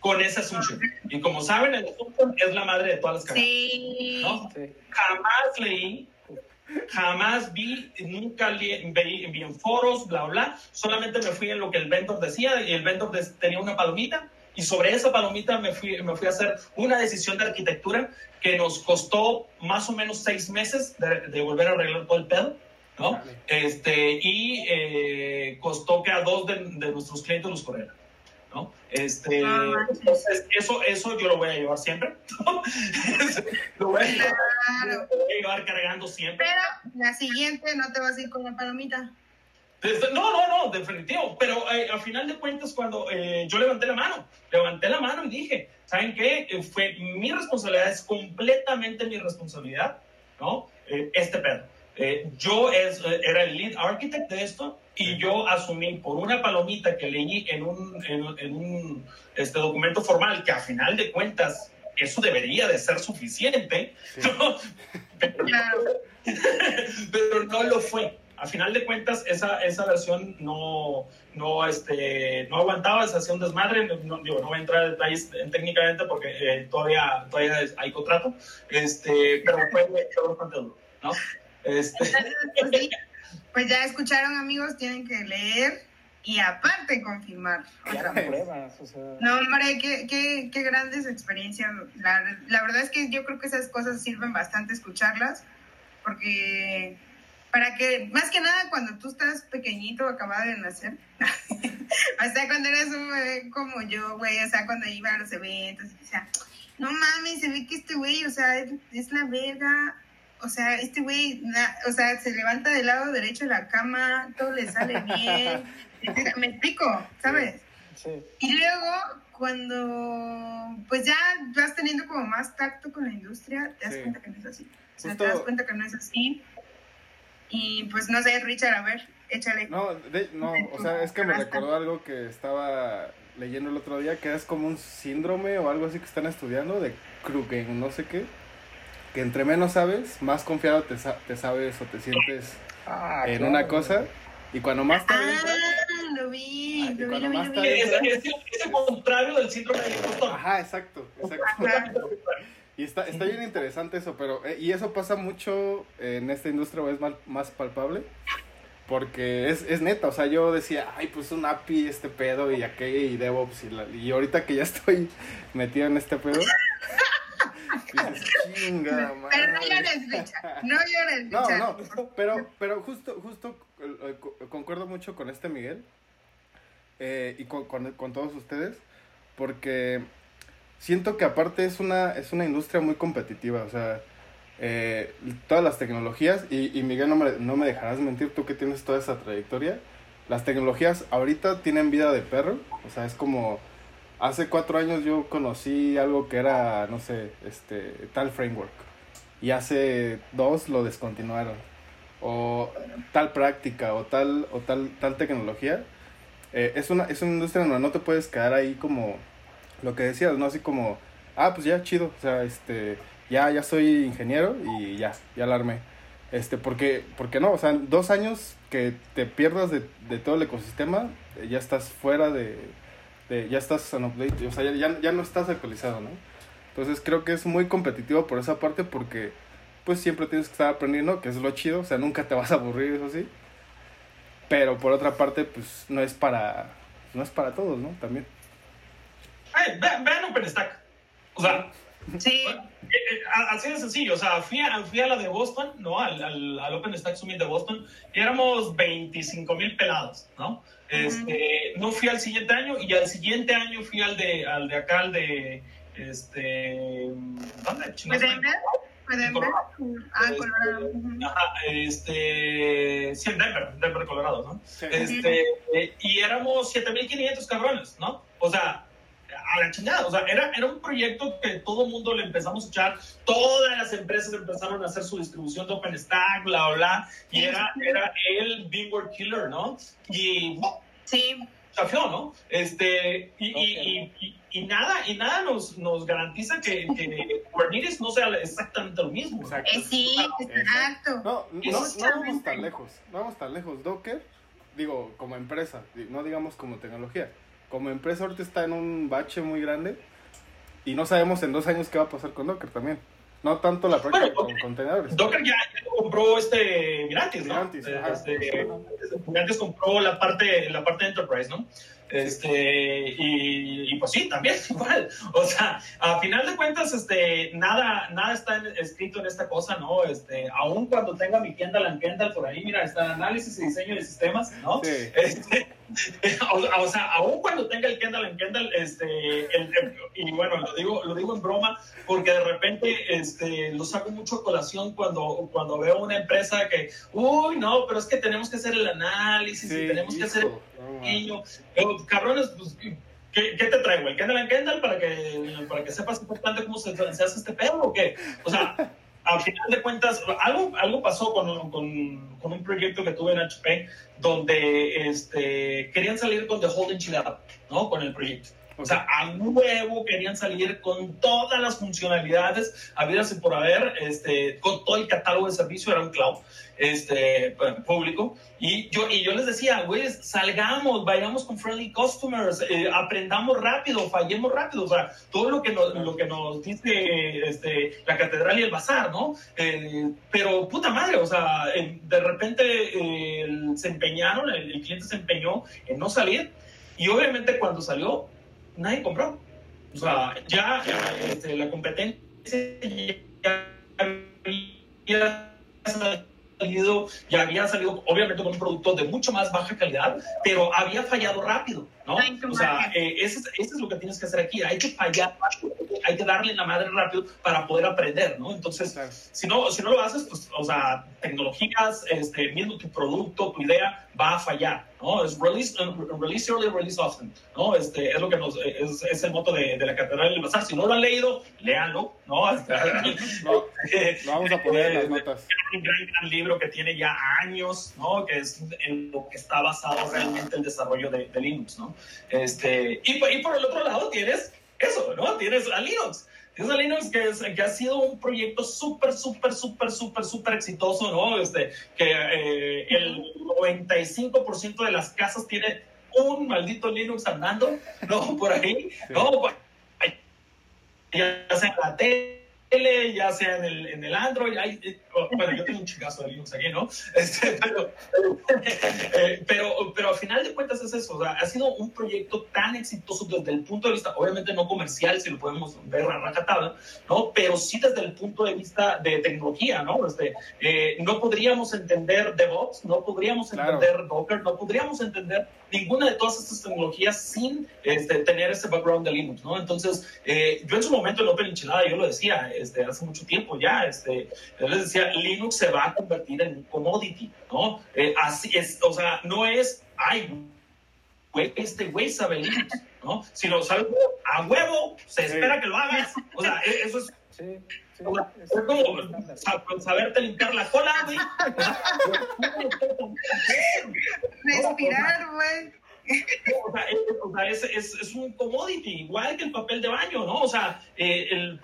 con esa asunción. Y como saben, el asunción es la madre de todas las carreras. Sí. Jamás leí, jamás vi, nunca vi, en foros, bla, bla. Solamente me fui en lo que el vendor decía y el vendor tenía una palomita. Y sobre esa palomita me fui, me fui a hacer una decisión de arquitectura que nos costó más o menos seis meses de, de volver a arreglar todo el pedo ¿no? Este, y eh, costó que a dos de, nuestros clientes los corrieran. ¿No? Este, ah, entonces, eso, eso yo lo voy a llevar siempre. lo, voy a llevar, cargando siempre. Pero la siguiente no te vas a ir con la palomita. no, no, no, definitivo. Pero eh, al final de cuentas, cuando eh, yo levanté la mano, levanté la mano y dije, ¿saben qué? fue mi responsabilidad, es completamente mi responsabilidad, ¿no? este perro. Eh, yo es, eh, era el lead architect de esto y yo asumí por una palomita que leí en un, en, un este, documento formal que a final de cuentas eso debería de ser suficiente, pero, no lo fue. a final de cuentas, esa, esa versión no, no, este, no aguantaba, se hacía un desmadre. No, digo, no voy a entrar en detalles técnicamente porque eh, todavía, todavía hay contrato, este, pero fue, fue bastante duro, ¿no? Este... Pues, ya escucharon, amigos, tienen que leer y aparte confirmar. Otra vez. pruebas, o sea. No, hombre, qué, qué, qué grandes experiencias. La, la verdad es que yo creo que esas cosas sirven bastante escucharlas, porque para que, más que nada, cuando tú estás pequeñito, acabado de nacer, o sea, cuando eres un bebé como yo, güey, o sea, cuando iba a los eventos, y decía, no mames, se ve que este güey, o sea, es, es la verga, o sea, este güey, o sea, se levanta del lado derecho de la cama, todo le sale bien, me explico, ¿sabes? Sí. Y luego, cuando pues ya vas teniendo como más tacto con la industria, te das Sí. cuenta que no es así. O sea, Justo- te das cuenta que no es así. Y pues no sé, Richard, a ver, échale. No, de- no, o sea, es que me recordó algo que estaba leyendo el otro día, que es como un síndrome o algo así que están estudiando de Krugen, no sé qué. Que entre menos sabes, más confiado te, sa- te sabes o te sientes Ah, en claro. una cosa. Y cuando más te Ah, adentras, lo vi, Ah, lo vi, lo vi, lo vi. Es, es, es el contrario del síndrome del impostor. Ajá, exacto, exacto. Y está, está bien interesante eso, pero... eh, y eso pasa mucho en esta industria, o es mal- más palpable. Porque es, es neta, o sea, yo decía, ay, pues un API, este pedo, y aquello, y DevOps, y, la- y ahorita que ya estoy metido en este pedo, chinga, Pero no madre". llores, Richard. No llores, No, Richard. no, pero, pero justo, justo eh, co- concuerdo mucho con este Miguel eh, y con, con- con todos ustedes, porque siento que aparte es una, es una industria muy competitiva, o sea, eh, todas las tecnologías, y, y Miguel no me, no me dejarás mentir, tú que tienes toda esa trayectoria, las tecnologías ahorita tienen vida de perro, o sea, es como... Hace cuatro años yo conocí algo que era, no sé, este, tal framework. Y hace dos lo descontinuaron. O tal práctica o tal, o tal, tal tecnología. Eh, es, una, es una industria donde no te puedes quedar ahí como lo que decías, ¿no? Así como, ah, pues ya, chido. O sea, este, ya, ya soy ingeniero y ya, ya la armé. Este, porque, porque no, o sea, dos años que te pierdas de, de todo el ecosistema, eh, ya estás fuera de, de- ya estás on update, o sea, ya, ya, ya no estás actualizado, ¿no? Entonces creo que es muy competitivo por esa parte porque pues siempre tienes que estar aprendiendo, que es lo chido, o sea, nunca te vas a aburrir, eso sí. Pero por otra parte, pues no es para no es para todos, ¿no? También. Ay, ve- vean OpenStack. O sea, Sí, Eh, eh, Así de sencillo, o sea, fui a, fui a la de Boston, ¿no? Al, al, al OpenStack Summit de Boston, y éramos 25 mil pelados, ¿no? Este, no fui al siguiente año, y al siguiente año fui al de, al de acá, al de, este, ¿dónde? Denver? ¿Fue Denver? Ah, Colorado. Ujú. Ajá, este, sí, en Denver, Denver, Colorado, ¿no? Este, eh, y éramos 7500 cabrones, ¿no? O sea, a la chingada, o sea, era, era un proyecto que todo el mundo le empezamos a echar, todas las empresas empezaron a hacer su distribución de OpenStack, bla, bla, bla, y era, era el Beamware Killer, ¿no? Y. Sí, chafió, ¿no? Este, y, y, y, y- y nada, y nada nos, nos garantiza que, que Kubernetes no sea exactamente lo mismo. Exacto. eh, sí, exacto. No, no, no vamos tan lejos, no vamos tan lejos. Docker, digo, como empresa, no digamos como tecnología. Como empresa ahorita está en un bache muy grande y no sabemos en dos años qué va a pasar con Docker también. No tanto la práctica Bueno, con contenedores. Docker ya, compró este Mirantis, ¿no? Mirantis, ajá. Este, Mirantis compró la parte, la parte de Enterprise, ¿no? Este, y, y pues sí, también igual. O sea, a final de cuentas, este, nada, nada está en- escrito en esta cosa, ¿no? Este, aún cuando tenga mi Kendall Kendall por ahí, mira, está análisis y diseño de sistemas, ¿no? Sí. Este, o, o sea, aún cuando tenga el Kendall en Kendall, este, el- el- y bueno, lo digo, lo digo en broma, porque de repente este, lo saco mucho a colación cuando, cuando veo una empresa que, uy, no, pero es que tenemos que hacer el análisis y tenemos que hacer man. diseño. Pero, cabrones, pues, ¿qué, qué te traigo? ¿El Kendall en Kendall para que, para que sepas importante cómo se, se hace este pedo o qué? O sea, al final de cuentas, algo, algo pasó con, con, con un proyecto que tuve en HP donde este, querían salir con The Holding Chilada, ¿no? Con el proyecto. O sea, a huevo querían salir con todas las funcionalidades habidas y por haber, este, con todo el catálogo de servicio, era un cloud este, público. Y yo, y yo les decía, güey, salgamos, vayamos con friendly customers, eh, aprendamos rápido, fallemos rápido. O sea, todo lo que nos, lo que nos dice este, la catedral y el bazar, ¿no? Eh, pero puta madre, o sea, de repente eh, se empeñaron, el, cliente se empeñó en no salir. Y obviamente cuando salió, nadie compró. O sea, ya este, la competencia ya salido, ya había salido obviamente con un producto de mucho más baja calidad, pero había fallado rápido, ¿no? O sea, eh, eso, es, lo que tienes que hacer aquí, hay que fallar hay que darle la madre rápido para poder aprender, ¿no? Entonces, si, no, si no lo haces, pues, o sea, tecnologías, este, mismo tu producto, tu idea va a fallar, ¿no? Es release, release early, release often, ¿no? Este, es lo que nos, es, es el moto de, de, la Catedral del Bazar. Si no lo han leído, léanlo, ¿no? no lo vamos a poner en las notas. Es un gran, gran libro que tiene ya años, ¿no? Que es en lo que está basado realmente el desarrollo de, de Linux, ¿no? Este, y, y por el otro lado tienes eso, ¿no? Tienes a Linux. Tienes a Linux que, es, que ha sido un proyecto súper, súper, súper, súper, súper exitoso, ¿no? Este, que eh, el 95% de las casas tiene un maldito Linux andando, ¿no? Por ahí, ¿no? Ya sea la tele ya sea en el, en el Android, hay, eh, oh, bueno, yo tengo un chingazo de Linux aquí, ¿no? Este, pero, eh, pero, pero, al final de cuentas es eso, o sea, ha sido un proyecto tan exitoso desde el punto de vista, obviamente no comercial, si lo podemos ver a rajatabla, ¿no? Pero sí desde el punto de vista de tecnología, ¿no? Este, eh, no podríamos entender DevOps, no podríamos entender Docker, no podríamos entender ninguna de todas estas tecnologías sin este, tener ese background de Linux, ¿no? Entonces, yo en su momento en Open Enchilada, yo lo decía, este, hace mucho tiempo ya. Este, yo les decía, Linux se va a convertir en un commodity, ¿no? Eh, así es, o sea, no es, ay, güey, este güey sabe Linux, ¿no? Si lo sabe a huevo, se espera que lo hagas. O sea, e, eso es... Sí. Sí, es como saberte limpiar la cola, güey. Respirar, güey. O sea, es, es, es, un commodity, igual que el papel de baño, ¿no? O sea, eh, el,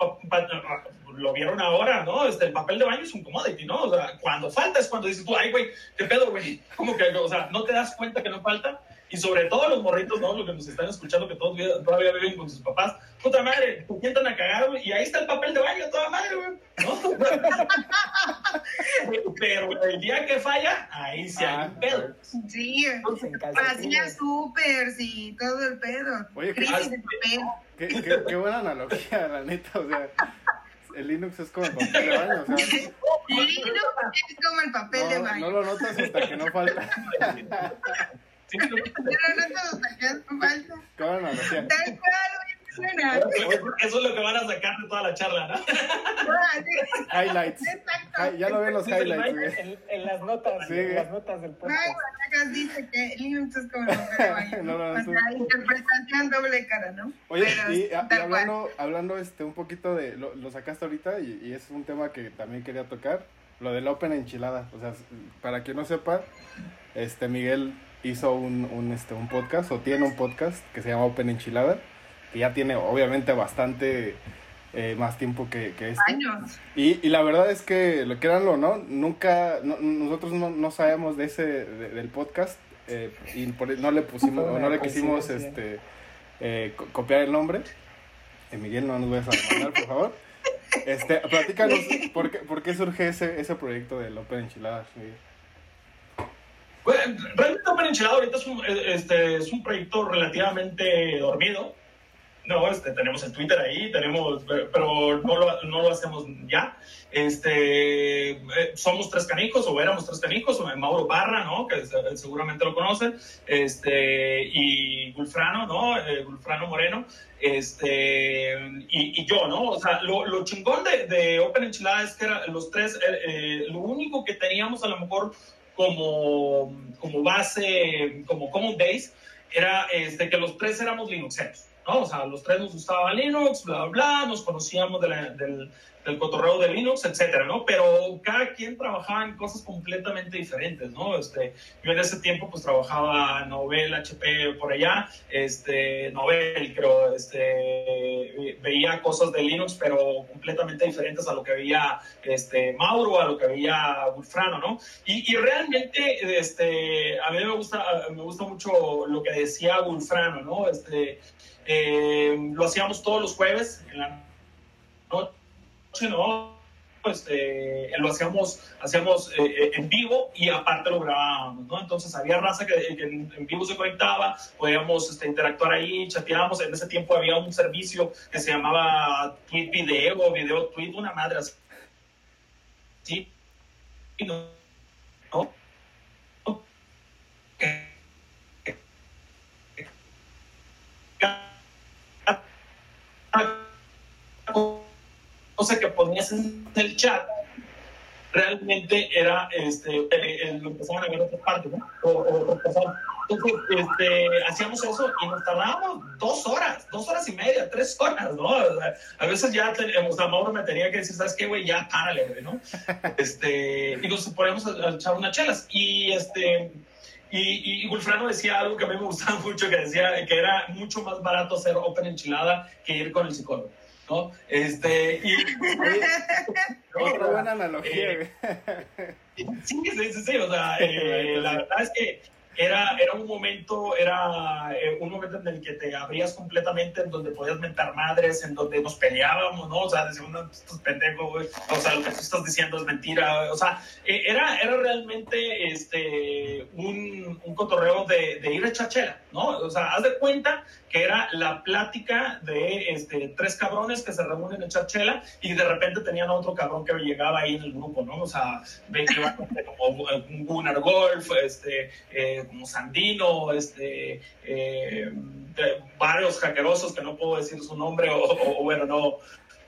lo vieron ahora, ¿no? Este, el papel de baño es un commodity, ¿no? O sea, cuando falta es cuando dices tú, ay, güey, ¿qué pedo, güey? Como que, o sea, no te das cuenta que no falta y sobre todo los morritos, ¿no? Los que nos están escuchando, que todos todavía viven con sus papás. Puta madre, te sientan a cagar, güey, y ahí está el papel de baño, toda madre, güey, ¿no? Pero el día que falla, ahí sí hay un ah, pedo. Sí, hacía súper, sí, todo el pedo. Oye, Crisis de papel. Qué, qué, qué buena analogía, la neta, o sea el Linux es como el papel de baño. O sea, Linux es como el papel de baño. No lo notas hasta que no falta. Pero no no, Tal cual. Eso es lo que van a sacar de toda la charla, ¿no? highlights. ya lo ven los highlights. En, en, las notas, sí. en las notas del podcast. Ay, dice que Linux es como el no, no, o sea, interpretación doble cara, ¿no? Oye, y, y, hablando, hablando este, un poquito de, lo, lo sacaste ahorita y, y es un tema que también quería tocar, lo del Open Enchilada. O sea, para quien no sepa, este Miguel hizo un, un, este, un podcast o tiene un podcast que se llama Open Enchilada, que ya tiene obviamente bastante eh, más tiempo que, que este. Años. Y, y, la verdad es que, lo quieranlo, ¿no? Nunca, nosotros no, no, sabemos de ese, del podcast eh, y por, no le pusimos, o no le quisimos este, eh, copiar el nombre. Miguel, no nos vayas a demandar, por favor. Este, platícanos, ¿por qué, ¿por qué surge ese, ese proyecto del Open Enchiladas, Miguel? Bueno, realmente Open Enchilada ahorita es un, este, es un proyecto relativamente dormido. No, este, tenemos el Twitter ahí, tenemos, pero no lo, no lo hacemos ya. Este, eh, somos tres canicos, o éramos tres canicos, Mauro Barra, ¿no? Que seguramente lo conocen, este, y Gulfrano, ¿no? Eh, Gulfrano Moreno, este, y, y, yo, ¿no? O sea, lo, lo chingón de, de, Open Enchilada es que era, los tres, eh, lo único que teníamos a lo mejor como, como base, como common base, era este, que los tres éramos Linuxeros. ¿no? O sea, los tres nos gustaba Linux, bla, bla, bla, nos conocíamos de la, del, del cotorreo de Linux, etcétera, ¿no? Pero cada quien trabajaba en cosas completamente diferentes, ¿no? Este, yo en ese tiempo pues trabajaba Novel, HP por allá, este, Novel, creo, este, veía cosas de Linux, pero completamente diferentes a lo que veía este, Mauro, a lo que veía Wolfrano, ¿no? Y, y realmente, este, a mí me gusta, me gusta mucho lo que decía Wolfrano, ¿no? Este, eh, lo hacíamos todos los jueves en la noche, ¿no? Este, lo hacíamos, hacíamos eh, en vivo y aparte lo grabábamos, ¿no? Entonces había raza que, en vivo se conectaba, podíamos este, interactuar ahí, chateábamos. En ese tiempo había un servicio que se llamaba Tweet Video, Video Tweet, una madre así. ¿Sí? ¿No? ¿No? Cosa que ponías en el chat realmente era este lo empezaban a ver otra parte ¿no? o, o, entonces este, hacíamos eso y nos tardábamos dos horas dos horas y media tres horas no o sea, a veces ya o sea, Mauro me tenía que decir sabes qué güey ya párale güey no este y nos poníamos a, a echar unas chelas. Y este y, y Wolfrano decía algo que a mí me gustaba mucho, que decía que era mucho más barato hacer open enchilada que ir con el psicólogo. ¿No? Este, y, Otra buena analogía. Eh, sí, sí, sí, sí, o sea, eh, la verdad es que era, era un momento, era eh, un momento en el que te abrías completamente, en donde podías mentar madres, en donde nos peleábamos, ¿no? O sea, decía uno, estos pendejos, güey, o sea, lo que tú estás diciendo es mentira, o sea, eh, era, era realmente este, un, un cotorreo de, ir a chachera, ¿no? O sea, haz de cuenta que era la plática de este, tres cabrones que se reúnen en chachela y de repente tenían a otro cabrón que llegaba ahí en el grupo, ¿no? O sea, ven que como un Gunnar Golf, este, eh, como Sandino, este, eh, varios hackerosos que no puedo decir su nombre o, bueno, no,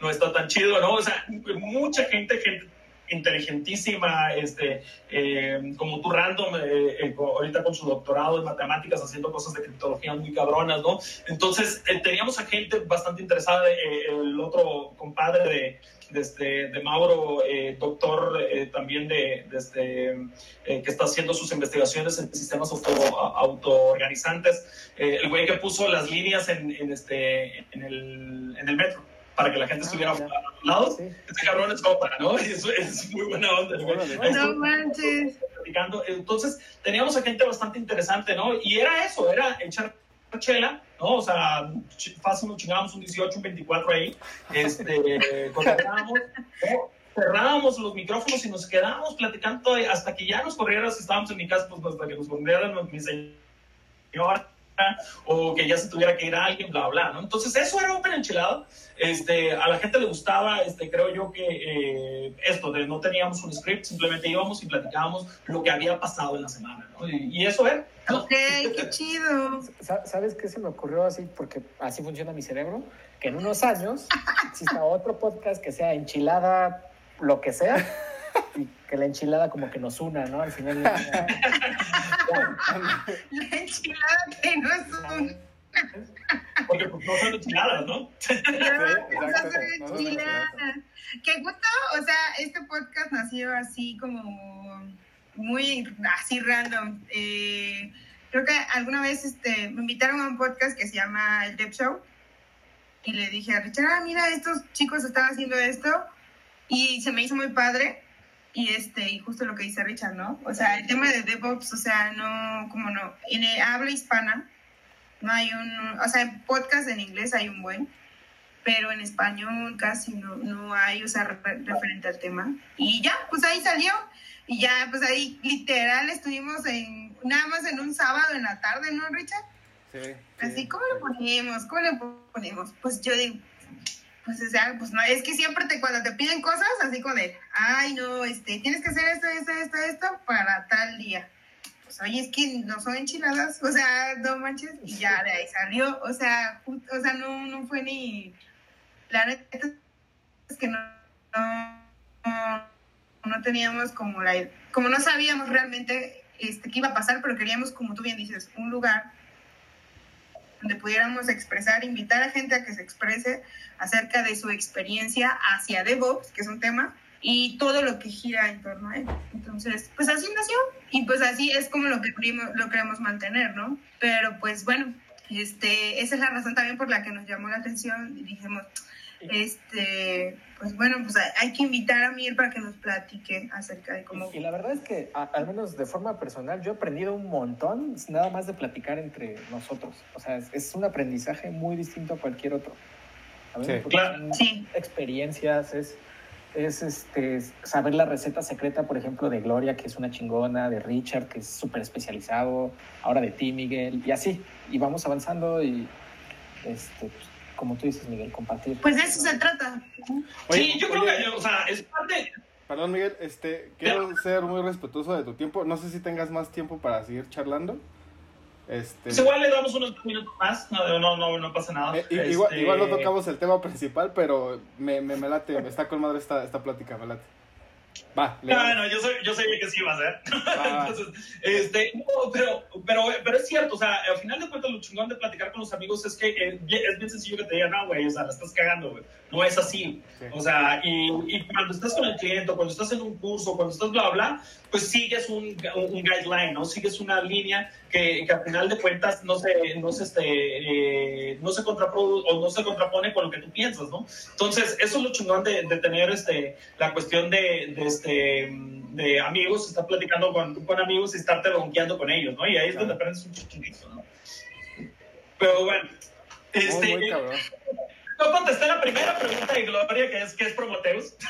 no está tan chido, ¿no? O sea, mucha gente, gente inteligentísima, este, eh, como tú random, eh, ahorita con su doctorado en matemáticas, haciendo cosas de criptología muy cabronas, ¿no? Entonces, teníamos a gente bastante interesada, el otro compadre de, de, este, de Mauro, doctor también de, de este, que está haciendo sus investigaciones en sistemas auto, autoorganizantes, el güey que puso las líneas en, en este, en, el, en el metro para que la gente estuviera ah, a los lados. Sí. Este cabrón es copa, ¿no? Es muy buena onda. No manches. Entonces, teníamos a gente bastante interesante, ¿no? Y era eso, era echar chela, ¿no? O sea, fácil nos chingábamos un 18, un 24 ahí, este, conectábamos, ¿no? cerrábamos los micrófonos y nos quedábamos platicando hasta que ya nos corrieran, si estábamos en mi casa, pues hasta que nos corrieran mi señora o que ya se tuviera que ir a alguien, bla, bla, ¿no? Entonces, eso era Open Enchilado. Este, a la gente le gustaba, este, creo yo que eh, esto de no teníamos un script, simplemente íbamos y platicábamos lo que había pasado en la semana, ¿no? Y, y eso era. Ok, qué chido. ¿Sabes qué se me ocurrió así? Porque así funciona mi cerebro, que en unos años exista otro podcast que sea enchilada, lo que sea y que la enchilada como que nos una, ¿no? Al final. La, la enchilada que nos una. Porque pues, no son enchiladas, ¿no? No, sí, no son enchiladas. Qué gusto, o sea, este podcast nació así como muy así random. Eh, creo que alguna vez este, me invitaron a un podcast que se llama El Dev Show y le dije a Richard, ah, mira, estos chicos están haciendo esto y se me hizo muy padre y este y justo lo que dice Richard, ¿no? O sea, el tema de DevOps, o sea, no, como no, en el habla hispana no hay un, o sea, en podcast en inglés hay un buen, pero en español casi no, no hay, o sea, re referente al tema. Y ya, pues ahí salió, y ya, pues ahí literal estuvimos en, nada más en un sábado en la tarde, ¿no, Richard? Sí. Así, sí. ¿cómo le ponemos? ¿Cómo le ponemos? Pues yo digo, pues o sea, pues no, es que siempre te, cuando te piden cosas, así como de, ay, no, este, tienes que hacer esto, esto, esto, esto para tal día. Pues oye, es que no son enchiladas, o sea, no manches, y ya de ahí salió, o sea, o sea, no, no fue ni, la neta es que no, no, no teníamos como la, como no sabíamos realmente este, qué iba a pasar, pero queríamos, como tú bien dices, un lugar donde pudiéramos expresar, invitar a gente a que se exprese acerca de su experiencia hacia DevOps, que es un tema, y todo lo que gira en torno a él. Entonces, pues así nació y pues así es como lo que lo queremos mantener, ¿no? Pero pues bueno, este, esa es la razón también por la que nos llamó la atención y dijimos, este, pues bueno, pues hay, que invitar a Mir para que nos platique acerca de cómo... Y, la verdad es que, al menos de forma personal, yo he aprendido un montón nada más de platicar entre nosotros. O sea, es, un aprendizaje muy distinto a cualquier otro. sí, claro. sí. Experiencias, es, es este, saber la receta secreta, por ejemplo, de Gloria, que es una chingona, de Richard, que es súper especializado, ahora de ti, Miguel, y así. Y vamos avanzando y este, como tú dices, Miguel, compartir. Pues de eso se trata. sí, yo creo que, o sea, es parte... Perdón, Miguel, este, quiero ser muy respetuoso de tu tiempo. No sé si tengas más tiempo para seguir charlando. Este... Pues igual le damos unos minutos más, no, no, no, no pasa nada. Eh, igual, este igual, no tocamos el tema principal, pero me, me, me late, me está con madre esta, esta plática, me late. Va, no, yo, soy, yo sabía que sí iba a ser. Entonces, este, pero, pero, pero es cierto, o sea, al final de cuentas lo chingón de platicar con los amigos es que eh, es bien sencillo que te digan, no, güey, o sea, la estás cagando, güey. No es así. O sea, y, y, cuando estás con el cliente, cuando estás en un curso, cuando estás bla, bla, pues sigues un, un guideline, ¿no? Sigues una línea que, que al final de cuentas no se, no se, este, eh, no se contraproduce o no se contrapone con lo que tú piensas, ¿no? Entonces, eso es lo chingón de, de tener este, la cuestión de, de este, de amigos, estar platicando con, con amigos y estarte ronqueando con ellos, ¿no? Y ahí es donde aprendes un chichito, ¿no? Pero bueno, este, muy, no contesté la primera pregunta de Gloria, que es ¿qué es Promoteus?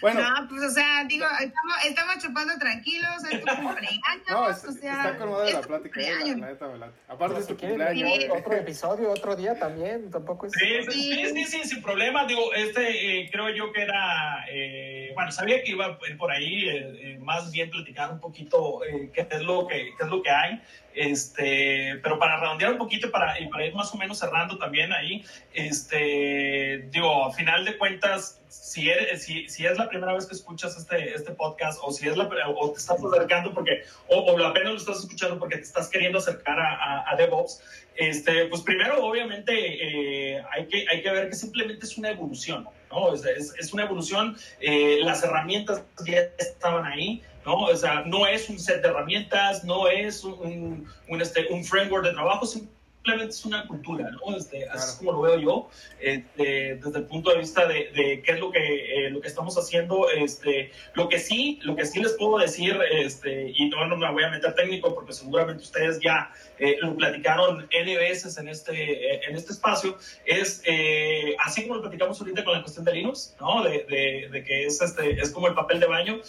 Bueno. No, pues, o sea, digo, estamos, estamos chupando tranquilos, es tu cumpleaños. No, es, o sea, está con de la plática, eh, la, la neta, la, Aparte es tu cumpleaños. Otro episodio, otro día también, tampoco es. Sí, sí, sí, sí, sin problema. Digo, este eh, creo yo que era. Eh, bueno, sabía que iba por ahí, eh, eh, más bien platicar un poquito eh, qué, es lo que, qué es lo que hay. Este, pero para redondear un poquito para, y para ir más o menos cerrando también ahí, este, digo, a final de cuentas, si, eres, si, si, es la primera vez que escuchas este, este podcast o si es la, o te estás acercando porque, o, o apenas lo estás escuchando porque te estás queriendo acercar a, a, a DevOps, este, pues primero, obviamente, eh, hay, que, hay que ver que simplemente es una evolución, ¿no? Es, es, es una evolución, eh, las herramientas ya estaban ahí, ¿no? O sea, no es un set de herramientas, no es un, un, este, un framework de trabajo, simplemente es una cultura, ¿no? Este, claro. Así es como lo veo yo, este, desde el punto de vista de, de qué es lo que, eh, lo que estamos haciendo. Este, lo que sí, lo que sí les puedo decir, este, y no, no me voy a meter técnico porque seguramente ustedes ya eh, lo platicaron N veces en este, eh, en este espacio, es eh, así como lo platicamos ahorita con la cuestión de Linux, ¿no? De, de, de que es, este, es como el papel de baño.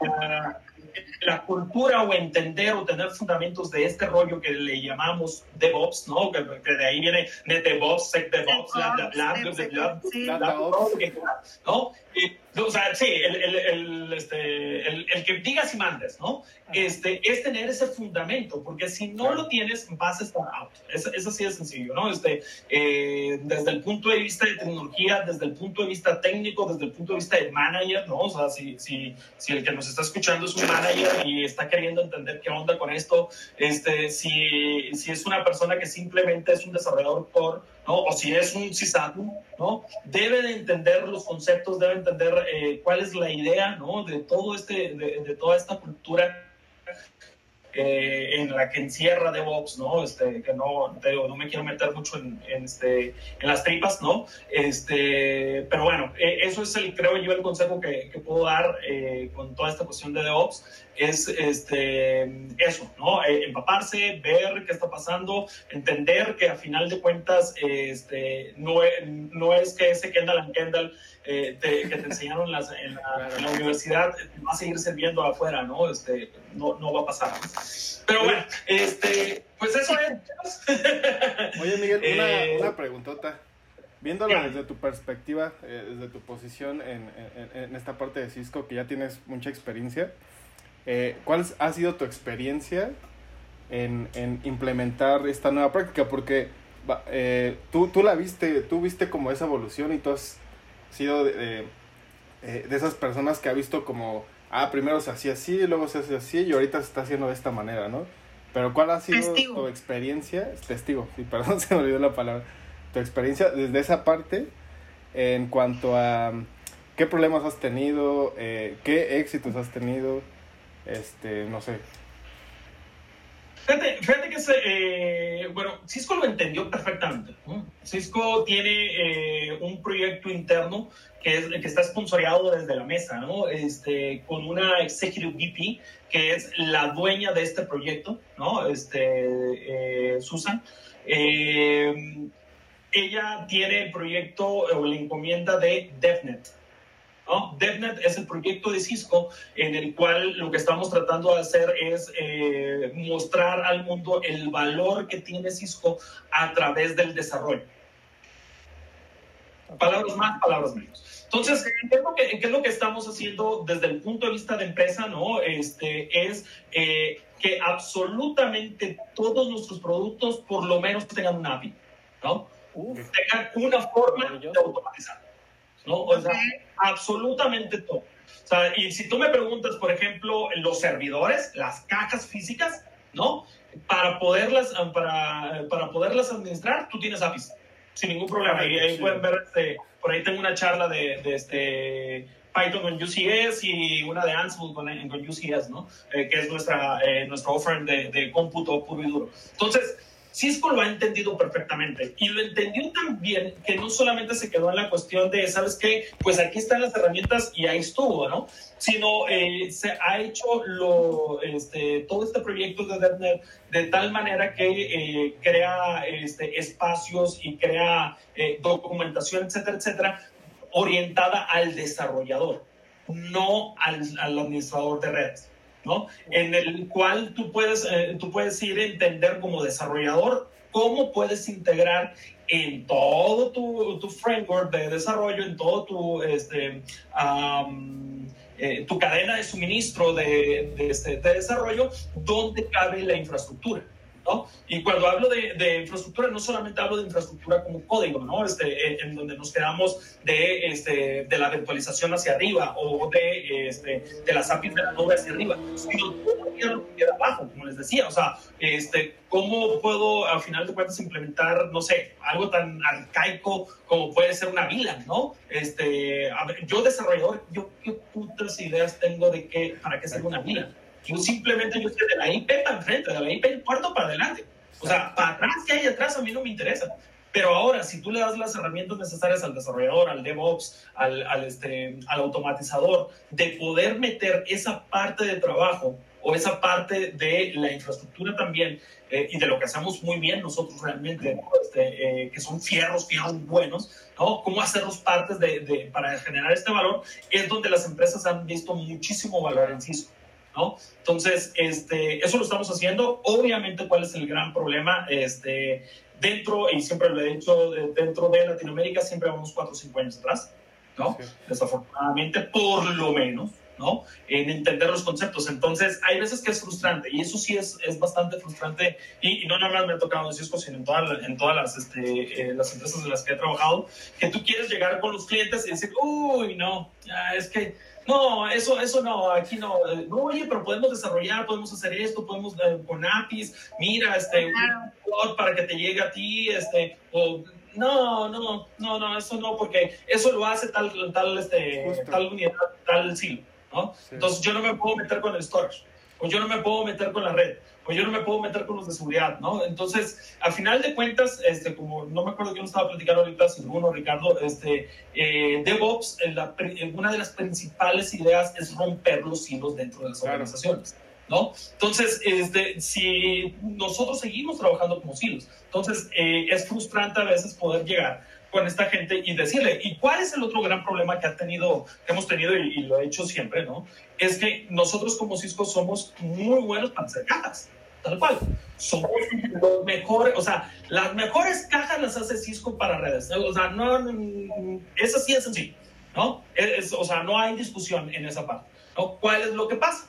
La, la, cultura o entender o tener fundamentos de este rollo que le llamamos DevOps, ¿no? Que, que de ahí viene NetDevOps, SecDevOps, ¿no? Y, o sea, sí, el, el, el, este, el, el que digas y mandes, ¿no? Este, es tener ese fundamento, porque si no claro. lo tienes, vas a estar out. Es, es así de sencillo, ¿no? Este, eh, desde el punto de vista de tecnología, desde el punto de vista técnico, desde el punto de vista de manager, ¿no? O sea, si, si, si el que nos está escuchando es un manager y está queriendo entender qué onda con esto, este, si, si es una persona que simplemente es un desarrollador core, ¿no? O si es un sysadmin, ¿no? Debe de entender los conceptos, debe entender eh, cuál es la idea, ¿no? De todo este, de, de toda esta cultura eh, en la que encierra DevOps, ¿no? Este, que no, te digo, no me quiero meter mucho en, en, este, en las tripas, ¿no? Este, pero bueno, eh, eso es el, creo yo, el consejo que, que puedo dar eh, con toda esta cuestión de DevOps, es este, eso, ¿no? Eh, empaparse, ver qué está pasando, entender que a final de cuentas, este, no, es, no es que ese Kendall and Kendall eh, te, que te enseñaron las, en, la, en, la, universidad va a seguir sirviendo afuera, ¿no? Este, no, no va a pasar. Pero bueno, este, pues eso es. Oye, Miguel, una, eh, una preguntota. Viéndolo desde tu perspectiva, eh, desde tu posición en, en, en, esta parte de Cisco, que ya tienes mucha experiencia, eh, ¿cuál ha sido tu experiencia en, implementar esta nueva práctica? Porque eh, tú, tú la viste, tú viste como esa evolución y tú has sido de, de, de, esas personas que ha visto como ah, primero se hacía así, luego se hace así y ahorita se está haciendo de esta manera, ¿no? Pero ¿cuál ha sido tu experiencia? Testigo, sí, perdón, se me olvidó la palabra. Tu experiencia desde esa parte en cuanto a qué problemas has tenido, eh, qué éxitos has tenido, este, no sé. Fíjate, fíjate que, eh, bueno, Cisco lo entendió perfectamente. Cisco tiene eh, un proyecto interno que, es, que está sponsoreado desde la mesa, ¿no? Este, con una executive VP que es la dueña de este proyecto, ¿no? Este, Susan. ella tiene el proyecto o la encomienda de DevNet. DevNet es el proyecto de Cisco en el cual lo que estamos tratando de hacer es eh, mostrar al mundo el valor que tiene Cisco a través del desarrollo. Palabras más, palabras menos. Entonces, ¿qué es, lo que, qué es lo que estamos haciendo desde el punto de vista de empresa? ¿no? Este, es eh, que absolutamente todos nuestros productos por lo menos tengan una API, ¿no? tengan una forma de automatizar. ¿No? O sea, absolutamente todo. O sea, y si tú me preguntas, por ejemplo, los servidores, las cajas físicas, ¿no? Para poderlas, para, para poderlas administrar, tú tienes APIs, sin ningún problema. Y ahí pueden ver, este, por ahí tengo una charla de, de este Python con UCS y una de Ansible con, con UCS, ¿no? Eh, que es nuestra, eh, nuestro offering de, de cómputo puro y duro. Entonces, Cisco lo ha entendido perfectamente y lo entendió tan bien que no solamente se quedó en la cuestión de, ¿sabes qué? Pues aquí están las herramientas y ahí estuvo, ¿no? Sino eh, se ha hecho lo, este, todo este proyecto de DevNet de tal manera que eh, crea este, espacios y crea eh, documentación, etcétera, etcétera, orientada al desarrollador, no al, al administrador de redes. ¿No? En el cual tú puedes, eh, tú puedes ir a entender como desarrollador cómo puedes integrar en todo tu, tu framework de desarrollo, en todo tu, este, eh, tu cadena de suministro de, de, este, de desarrollo, dónde cabe la infraestructura. ¿No? Y cuando hablo de, de, infraestructura, no solamente hablo de infraestructura como código, ¿no? Este, en, donde nos quedamos de, este, de la virtualización hacia arriba o de, este, de las APIs de la nube hacia arriba, sino todo abajo, como les decía. O sea, este, ¿cómo puedo, al final de cuentas, implementar, no sé, algo tan arcaico como puede ser una VLAN, ¿no? Este, a ver, yo desarrollador, yo qué putas ideas tengo de qué, para qué ser una VLAN yo simplemente yo estoy de la IP para enfrente, de la IP cuarto para adelante. O sea, para atrás, que hay atrás, a mí no me interesa. Pero ahora, si tú le das las herramientas necesarias al desarrollador, al DevOps, al, al, este, al automatizador, de poder meter esa parte de trabajo o esa parte de la infraestructura también eh, y de lo que hacemos muy bien nosotros realmente, este, eh, que son fierros, fierros buenos, ¿no? Cómo hacerlos partes de, de, para generar este valor, es donde las empresas han visto muchísimo valor en Cisco. ¿No? Entonces, este, eso lo estamos haciendo. Obviamente, ¿cuál es el gran problema? Este, dentro, y siempre lo he dicho, dentro de Latinoamérica siempre vamos cuatro o cinco años atrás, ¿no? Desafortunadamente, por lo menos, ¿no? En entender los conceptos. Entonces, hay veces que es frustrante, y eso sí es, es bastante frustrante, y, no nada más me ha tocado en Cisco, sino en, toda, en todas las, este, eh, las empresas en las que he trabajado, que tú quieres llegar con los clientes y decir, uy, no, es que no, eso, eso no, aquí no. No, oye, pero podemos desarrollar, podemos hacer esto, podemos eh, con APIs, mira, este, un para que te llegue a ti, este, o no, no, no, no, eso no, porque eso lo hace tal, tal, este, tal unidad, tal silo, ¿no? Entonces yo no me puedo meter con el storage, o yo no me puedo meter con la red pues yo no me puedo meter con los de seguridad, ¿no? Entonces, al final de cuentas, este, como no me acuerdo quién estaba platicando ahorita, si uno, Ricardo, este, eh, DevOps, la, una de las principales ideas es romper los hilos dentro de las organizaciones. ¿No? Entonces, este, si nosotros seguimos trabajando como silos, entonces eh, es frustrante a veces poder llegar con esta gente y decirle, ¿y cuál es el otro gran problema que ha tenido, que hemos tenido y, y, lo he hecho siempre, ¿no? Es que nosotros como Cisco somos muy buenos para hacer cajas, tal cual. Somos los mejores, o sea, las mejores cajas las hace Cisco para redes. O sea, no, eso sí es sencillo, ¿no? Es, o sea, no hay discusión en esa parte, ¿no? ¿Cuál es lo que pasa?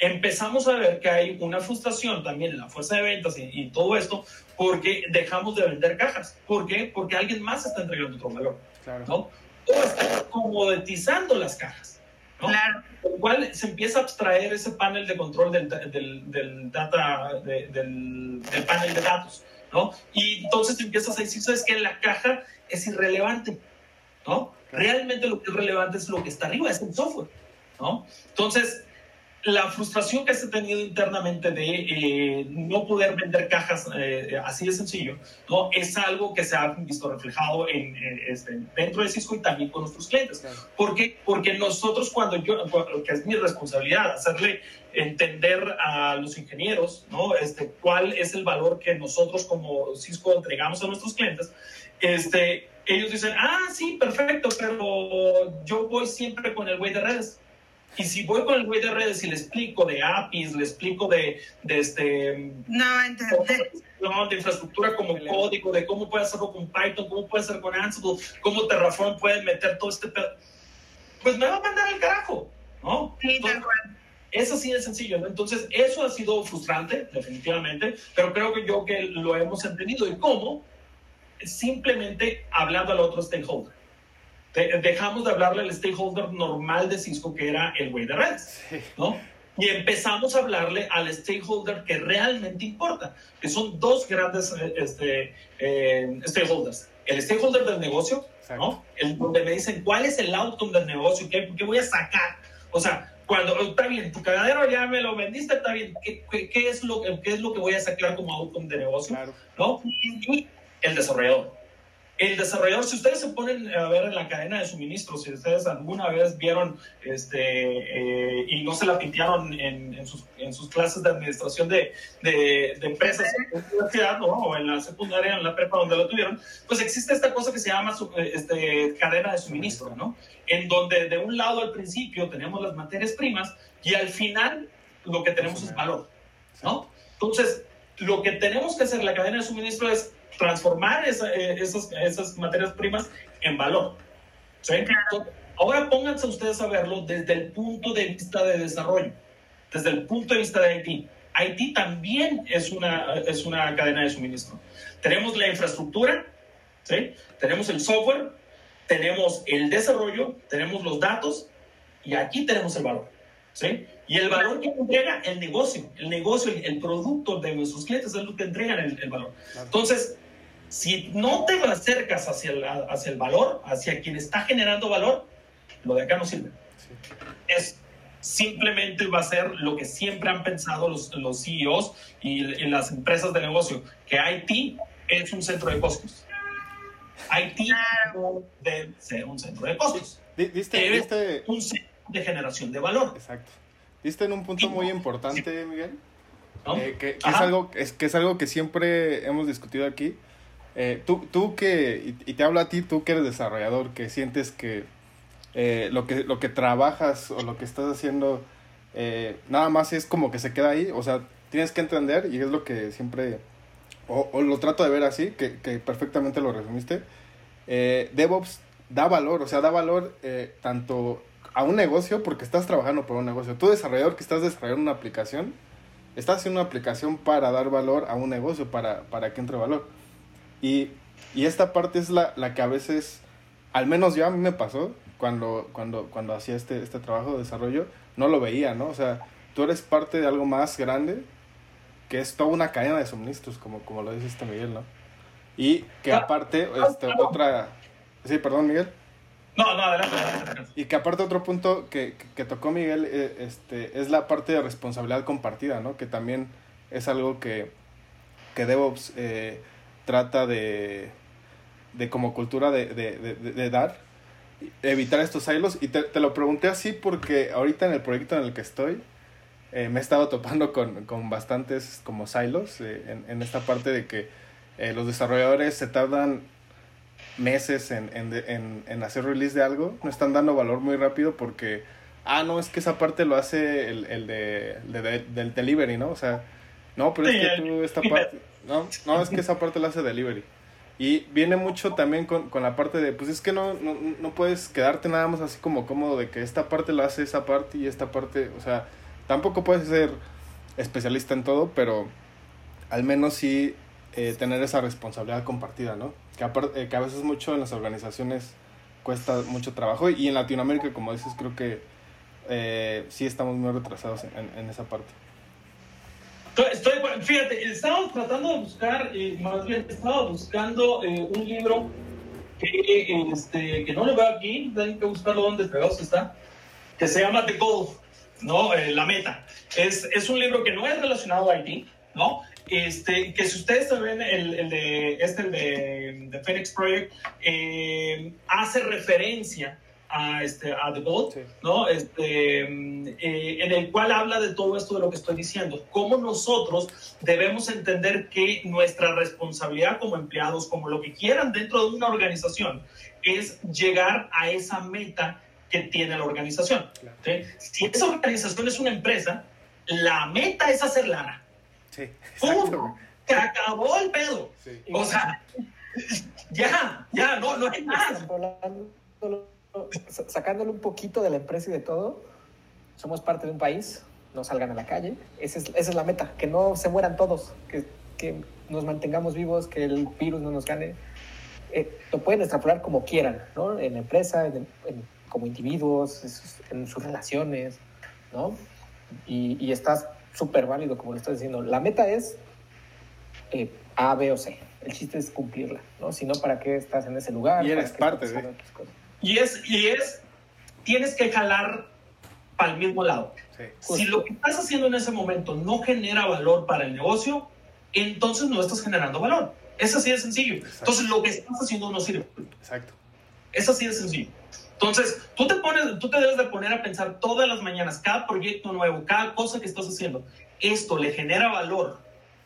Empezamos a ver que hay una frustración también en la fuerza de ventas y, y, todo esto porque dejamos de vender cajas. ¿Por qué? Porque alguien más está entregando otro valor. Claro. ¿no? O está comoditizando las cajas. Claro. Con lo cual se empieza a abstraer ese panel de control del, del, del data, de, del, del, panel de datos, ¿no? Y entonces empiezas a decir, ¿sabes qué? La caja es irrelevante, ¿no? Realmente lo que es relevante es lo que está arriba, es el software, ¿no? Entonces, la frustración que se ha tenido internamente de eh, no poder vender cajas eh, así de sencillo, ¿no? Es algo que se ha visto reflejado en, este, dentro de Cisco y también con nuestros clientes. ¿Por qué? Porque nosotros cuando yo, que es mi responsabilidad, hacerle entender a los ingenieros, ¿no? Este, cuál es el valor que nosotros como Cisco entregamos a nuestros clientes, este, ellos dicen, ah, sí, perfecto, pero yo voy siempre con el güey de redes. Y si voy con el güey de redes y le explico de APIs, le explico de, de este... No, entendé. De infraestructura como código, de cómo puede hacerlo con Python, cómo puede hacer con Ansible, cómo Terraform puede meter todo este pedo. Pues me va a mandar al carajo, ¿no? Sí. Es así de sencillo, ¿no? Entonces, eso ha sido frustrante, definitivamente, pero creo que yo que lo hemos entendido. ¿Y cómo? Simplemente hablando al otro stakeholder dejamos de hablarle al stakeholder normal de Cisco, que era el güey de redes, ¿no? Y empezamos a hablarle al stakeholder que realmente importa, que son dos grandes eh, este, eh, stakeholders. El stakeholder del negocio, ¿no? El, donde me dicen cuál es el outcome del negocio, qué, qué voy a sacar. O sea, cuando está bien, tu cagadero ya me lo vendiste, está bien, ¿qué, qué, es, lo, qué es lo que voy a sacar como outcome de negocio? ¿no? Y el desarrollador el desarrollador, si ustedes se ponen a ver en la cadena de suministro, si ustedes alguna vez vieron este, eh, y no se la pintearon en, sus, clases de administración de, empresas en la universidad o en la secundaria, en la prepa donde lo tuvieron, pues existe esta cosa que se llama este, cadena de suministro, ¿no? En donde de un lado al principio tenemos las materias primas y al final lo que tenemos es valor, ¿no? Entonces, lo que tenemos que hacer en la cadena de suministro es transformar eh, esas, esas, materias primas en valor. ahora pónganse ustedes a verlo desde el punto de vista de desarrollo, desde el punto de vista de IT. IT también es una, es una cadena de suministro. Tenemos la infraestructura, ¿sí? tenemos el software, tenemos el desarrollo, tenemos los datos y aquí tenemos el valor. ¿Sí? Y el valor que entrega el negocio, el negocio, el, producto de nuestros clientes es lo que entregan el, el valor. Entonces, si no te acercas hacia el, hacia el valor, hacia quien está generando valor, lo de acá no sirve. Es simplemente va a ser lo que siempre han pensado los, los CEOs y, las empresas de negocio, que IT es un centro de costos. IT debe ser un centro de costos. ¿Viste, un centro de generación de valor. Exacto. Viste en un punto muy importante, Miguel, eh, que, es algo, es, que es algo que siempre hemos discutido aquí, eh, tú, tú que, y, te hablo a ti, tú que eres desarrollador, que sientes que, eh, lo que lo que trabajas o lo que estás haciendo nada más es como que se queda ahí, o sea, tienes que entender y es lo que siempre, o, lo trato de ver así, que, que perfectamente lo resumiste, DevOps da valor, o sea, da valor tanto a un negocio porque estás trabajando por un negocio. Tú desarrollador que estás desarrollando una aplicación, estás haciendo una aplicación para dar valor a un negocio, para, para que entre valor. Y, y esta parte es la, la, que a veces, al menos yo a mí me pasó cuando, cuando, cuando hacía este, este trabajo de desarrollo, no lo veía, ¿no? O sea, tú eres parte de algo más grande que es toda una cadena de suministros, como, como lo dice este Miguel, ¿no? Y que aparte, este, otra... Sí, perdón, Miguel. No, adelante, adelante. Y que aparte otro punto que, que, tocó Miguel eh, este, es la parte de responsabilidad compartida, ¿no? Que también es algo que, que DevOps eh, trata de, de como cultura de, de, de, dar, evitar estos silos. Y te, te, lo pregunté así porque ahorita en el proyecto en el que estoy, eh, me he estado topando con, con bastantes como silos eh, en, en, esta parte de que eh, los desarrolladores se tardan meses en, en, en, hacer release de algo, no están dando valor muy rápido porque, ah, no, es que esa parte lo hace el, el de, del delivery, ¿no? O sea, no, pero es que tú esta parte no, no, es que esa parte la hace delivery. Y viene mucho también con, con la parte de, pues es que no, no, no, puedes quedarte nada más así como cómodo de que esta parte la hace esa parte y esta parte, o sea, tampoco puedes ser especialista en todo, pero al menos sí eh, tener esa responsabilidad compartida, ¿no? Que, eh, que a veces mucho en las organizaciones cuesta mucho trabajo y en Latinoamérica, como dices, creo que eh, sí estamos muy retrasados en, en esa parte. Estoy, fíjate, estaba tratando de buscar, eh, más bien estaba buscando eh, un libro que, este, que no lo veo aquí, hay que buscarlo donde fregados está, que se llama The Goal, ¿no? Eh, la meta. Es, es un libro que no es relacionado a Haití, ¿no? Este, que si ustedes saben, el, el de, este, el de, de Phoenix Project, hace referencia a, este, a The Bolt, ¿no? Este, eh, en el cual habla de todo esto de lo que estoy diciendo, cómo nosotros debemos entender que nuestra responsabilidad como empleados, como lo que quieran dentro de una organización, es llegar a esa meta que tiene la organización. Si esa organización es una empresa, la meta es hacer lana. Sí, ¡Pum! Se acabó el pedo. O sea, ya, ya, no, no hay nada sacándolo un poquito de la empresa y de todo, somos parte de un país, no salgan a la calle. Esa es, esa es la meta, que no se mueran todos, que, que, nos mantengamos vivos, que el virus no nos gane. Eh, lo pueden extrapolar como quieran, ¿no? En la empresa, en, como individuos, en sus relaciones, ¿no? Y, y está súper válido, como lo estás diciendo. La meta es eh, A, B o C. El chiste es cumplirla, ¿no? Si no, ¿para qué estás en ese lugar? Y eres parte de... Y es, y es, tienes que jalar para el mismo lado. Si lo que estás haciendo en ese momento no genera valor para el negocio, entonces no estás generando valor. Es así de sencillo. Entonces lo que estás haciendo no sirve. Exacto. Es así de sencillo. Entonces, tú te, pones, tú te debes de poner a pensar todas las mañanas, cada proyecto nuevo, cada cosa que estás haciendo, ¿esto le genera valor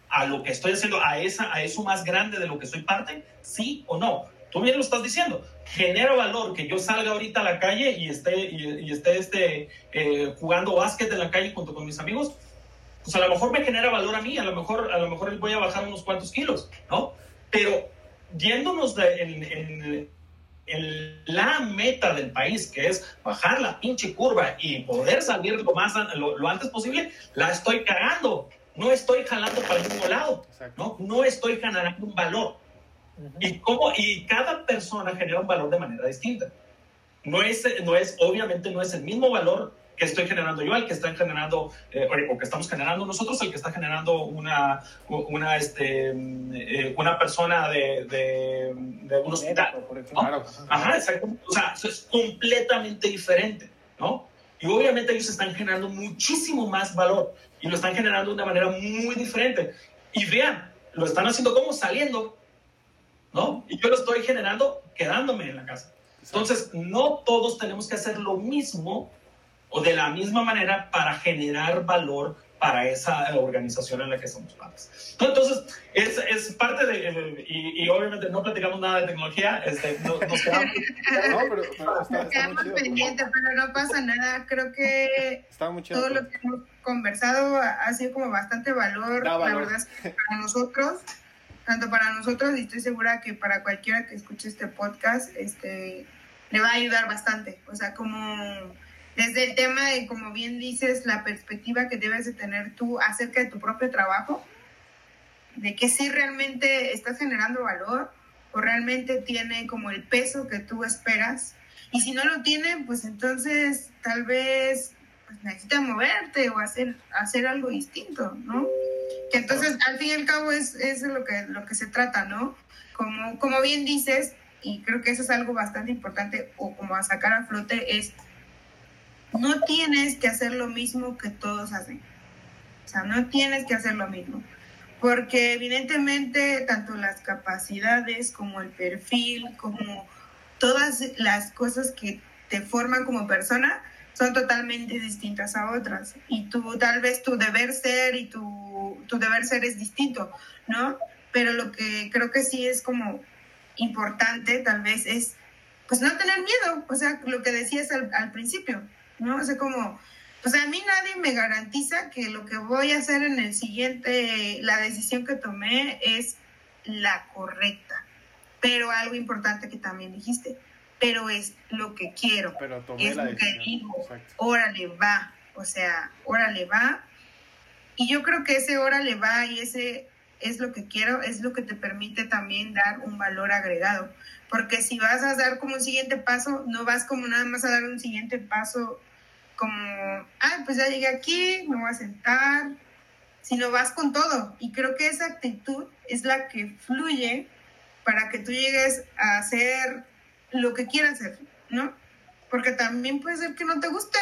a lo que estoy haciendo, a, esa, a eso más grande de lo que soy parte? ¿Sí o no? Tú bien lo estás diciendo. Genera valor que yo salga ahorita a la calle y esté, y, esté este, eh, jugando básquet en la calle junto con mis amigos. Pues a lo mejor me genera valor a mí, a lo mejor, a lo mejor voy a bajar unos cuantos kilos, ¿no? Pero yéndonos en, la meta del país, que es bajar la pinche curva y poder salir lo más lo, antes posible, la estoy cagando. No estoy jalando para el mismo lado, ¿no? No estoy generando un valor. Y, cómo, y cada persona genera un valor de manera distinta. No es, no es, obviamente no es el mismo valor que estoy generando yo, el que están generando, eh, o que estamos generando nosotros, el que está generando una, una, este, eh, una persona de, de, de un hospital. Ajá, exacto. O sea, eso es completamente diferente, ¿no? Y obviamente ellos están generando muchísimo más valor y lo están generando de una manera muy diferente. Y vean, lo están haciendo como saliendo ¿no? Y yo lo estoy generando quedándome en la casa. Entonces, no todos tenemos que hacer lo mismo o de la misma manera para generar valor para esa organización en la que somos partes. Entonces, es, es parte de, y, obviamente no platicamos nada de tecnología, este, nos, quedamos, no, pero, nos quedamos pendientes, pero no pasa nada. Creo que todo lo que hemos conversado ha sido como bastante valor, valor. la verdad es que para nosotros tanto para nosotros y estoy segura que para cualquiera que escuche este podcast, este, le va a ayudar bastante. O sea, como desde el tema de, como bien dices, la perspectiva que debes de tener tú acerca de tu propio trabajo, de que si realmente estás generando valor o realmente tiene como el peso que tú esperas. Y si no lo tiene, pues entonces tal vez pues, necesitas moverte o hacer, hacer algo distinto, ¿no? Que entonces, al fin y al cabo, es, es lo, que, lo que se trata, ¿no? Como, como bien dices, y creo que eso es algo bastante importante, o como a sacar a flote, es no tienes que hacer lo mismo que todos hacen. O sea, no tienes que hacer lo mismo. Porque evidentemente tanto las capacidades como el perfil, como todas las cosas que te forman como persona, son totalmente distintas a otras. Y tú, tal vez tu deber ser y tu, tu deber ser es distinto, ¿no? Pero lo que creo que sí es como importante, tal vez, es pues no tener miedo, o sea, lo que decías al, al principio, ¿no? O sea, como, pues a mí nadie me garantiza que lo que voy a hacer en el siguiente, la decisión que tomé es la correcta. Pero algo importante que también dijiste, pero es lo que quiero, es lo que digo, órale va, o sea, órale va. Y yo creo que ese órale va y ese es lo que quiero, es lo que te permite también dar un valor agregado. Porque si vas a dar como un siguiente paso, no vas como nada más a dar un siguiente paso como, ah, pues ya llegué aquí, me voy a sentar, sino vas con todo. Y creo que esa actitud es la que fluye para que tú llegues a hacer lo que quieras hacer, ¿no? Porque también puede ser que no te guste,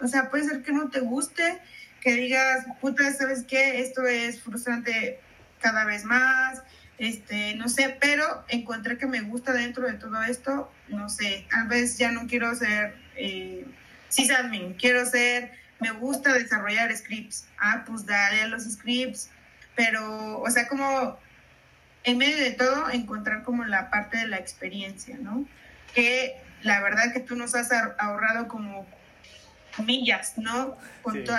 o sea, puede ser que no te guste, que digas, puta, ¿sabes qué? Esto es frustrante cada vez más, este, no sé, pero encontré que me gusta dentro de todo esto, no sé, tal vez ya no quiero ser eh, sysadmin, quiero ser, me gusta desarrollar scripts, ah, pues dale a los scripts, pero, o sea, como en medio de todo encontrar como la parte de la experiencia, ¿no? Que la verdad que tú nos has ahorrado como millas, ¿no? Con todo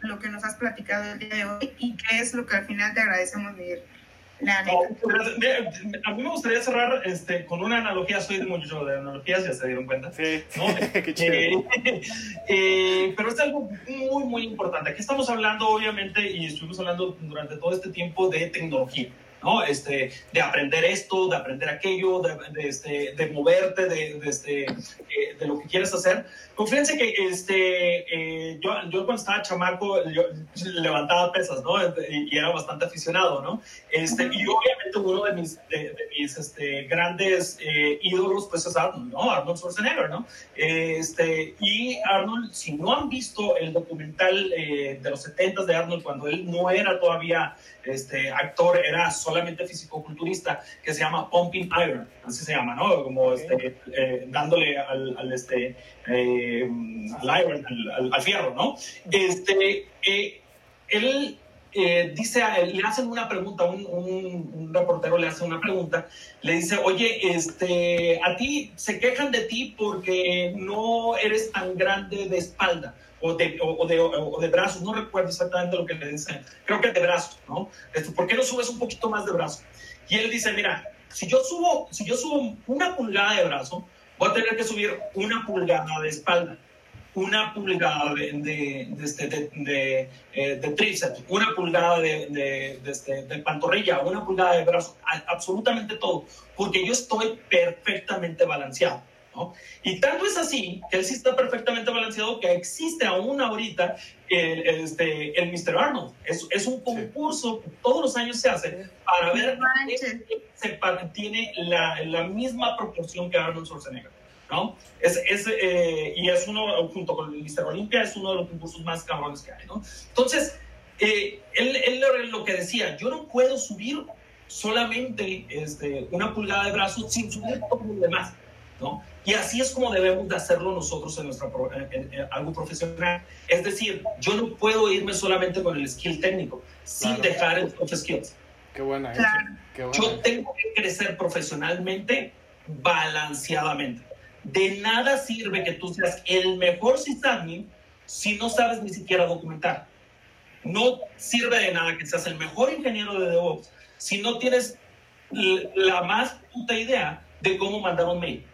lo que nos has platicado el día de hoy y que es lo que al final te agradecemos, Miguel. La a mí me gustaría cerrar este, con una analogía, soy de mucho de analogías, ya se dieron cuenta. Sí, ¿no? qué chido. Eh, eh, pero es algo muy, muy importante. Aquí estamos hablando, obviamente, y estuvimos hablando durante todo este tiempo de tecnología. ¿No? Este, de aprender esto, de aprender aquello, de, de, este, de moverte, de, de, este, eh, de lo que quieres hacer. Confíense que este, eh, yo, yo cuando estaba chamaco yo levantaba pesas, ¿no? Y, era bastante aficionado, ¿no? Este, y obviamente uno de mis, de, mis este, grandes eh, ídolos pues es Arnold, ¿no? Arnold Schwarzenegger, ¿no? Este, y Arnold, si no han visto el documental de los 70 de Arnold cuando él no era todavía este, actor, era solamente físico-culturista, que se llama Pumping Iron, así se llama, ¿no? Como este, eh, dándole al, al este, eh, al iron, al, al, fierro, ¿no? Este, eh, él dice, le hacen una pregunta, un, un, un, reportero le hace una pregunta, le dice, oye, este, a ti se quejan de ti porque no eres tan grande de espalda o de, o, de, o de, brazos, no recuerdo exactamente lo que le dicen, creo que de brazos, ¿no? Este, ¿Por qué no subes un poquito más de brazo? Y él dice, mira, si yo subo, si yo subo una pulgada de brazo, voy a tener que subir una pulgada de espalda, una pulgada de, de, de, este, de, eh, de tríceps, una pulgada este, de pantorrilla, una pulgada de brazo, absolutamente todo, porque yo estoy perfectamente balanceado. Y tanto es así que él sí está perfectamente balanceado que existe aún ahorita el, este, el Mr. Arnold. Es, es un concurso que todos los años se hace para ver si tiene la, la, misma proporción que Arnold Schwarzenegger. ¿no? Es, es, eh, y es uno, junto con el Mr. Olympia, es uno de los concursos más cabrones que hay. ¿no? Entonces, eh, él, él, lo que decía, yo no puedo subir solamente este, una pulgada de brazo sin subir todo lo demás. ¿no? Y así es como debemos de hacerlo nosotros en, nuestra, algo profesional. Es decir, yo no puedo irme solamente con el skill técnico, sin dejar el soft skills. Qué buena, Qué buena. Yo tengo que crecer profesionalmente balanceadamente. De nada sirve que tú seas el mejor sysadmin si no sabes ni siquiera documentar. No sirve de nada que seas el mejor ingeniero de DevOps si no tienes la más puta idea de cómo mandar un mail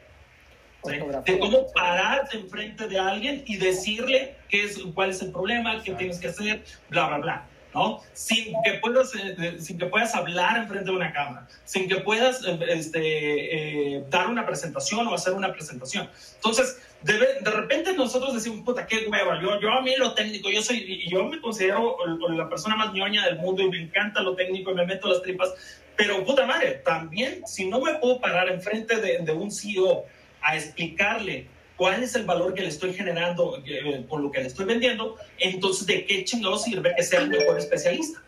de cómo pararte enfrente de alguien y decirle qué es, cuál es el problema, qué tienes que hacer, bla, bla, bla. ¿no? Sin que puedas, eh, sin que puedas hablar enfrente de una cámara, sin que puedas eh, este, eh, dar una presentación o hacer una presentación. Entonces, de, de, repente nosotros decimos, puta, qué hueva, yo, yo a mí lo técnico, yo soy, yo me considero la persona más ñoña del mundo y me encanta lo técnico y me meto las tripas, pero puta madre, también si no me puedo parar enfrente de, de un CEO a explicarle cuál es el valor que le estoy generando eh, por lo que le estoy vendiendo, entonces de qué chingado sirve que sea el mejor especialista.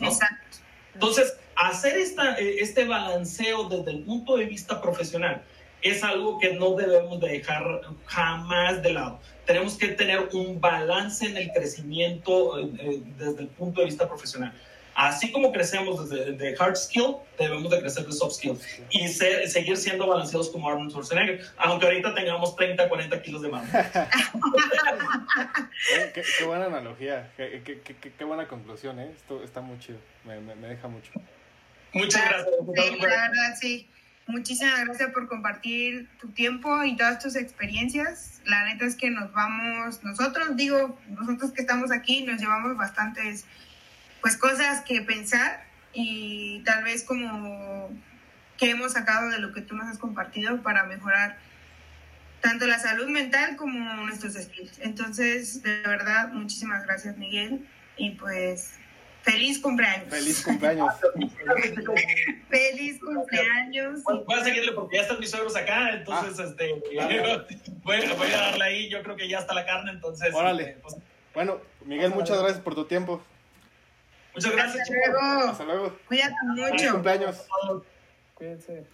Exacto. Entonces, hacer esta, eh, este balanceo desde el punto de vista profesional es algo que no debemos de dejar jamás de lado. Tenemos que tener un balance en el crecimiento eh, desde el punto de vista profesional. Así como crecemos desde de hard skill, debemos de crecer de soft skill y seguir siendo balanceados como Arnold Schwarzenegger, aunque ahorita tengamos 30, 40 kilos de mano. qué, qué, buena analogía, qué, qué, buena conclusión, ¿eh? Esto está muy chido, me, me, me deja mucho. Muchas gracias. Sí, la verdad, sí. Muchísimas gracias por compartir tu tiempo y todas tus experiencias. La neta es que nos vamos, nosotros, digo, nosotros que estamos aquí, nos llevamos bastantes pues cosas que pensar y tal vez como que hemos sacado de lo que tú nos has compartido para mejorar tanto la salud mental como nuestros skills. Entonces, de verdad, muchísimas gracias, Miguel. Y pues, feliz cumpleaños. Feliz cumpleaños. feliz cumpleaños. Voy a seguirle porque ya están mis suegros acá, entonces Ah. este, voy, voy a darle ahí, yo creo que ya está la carne, entonces... Órale. este, pues, Bueno, Miguel, muchas gracias por tu tiempo. Muchas gracias, Hasta luego. Hasta luego. Cuídate Feliz mucho. cumpleaños. Cuídense.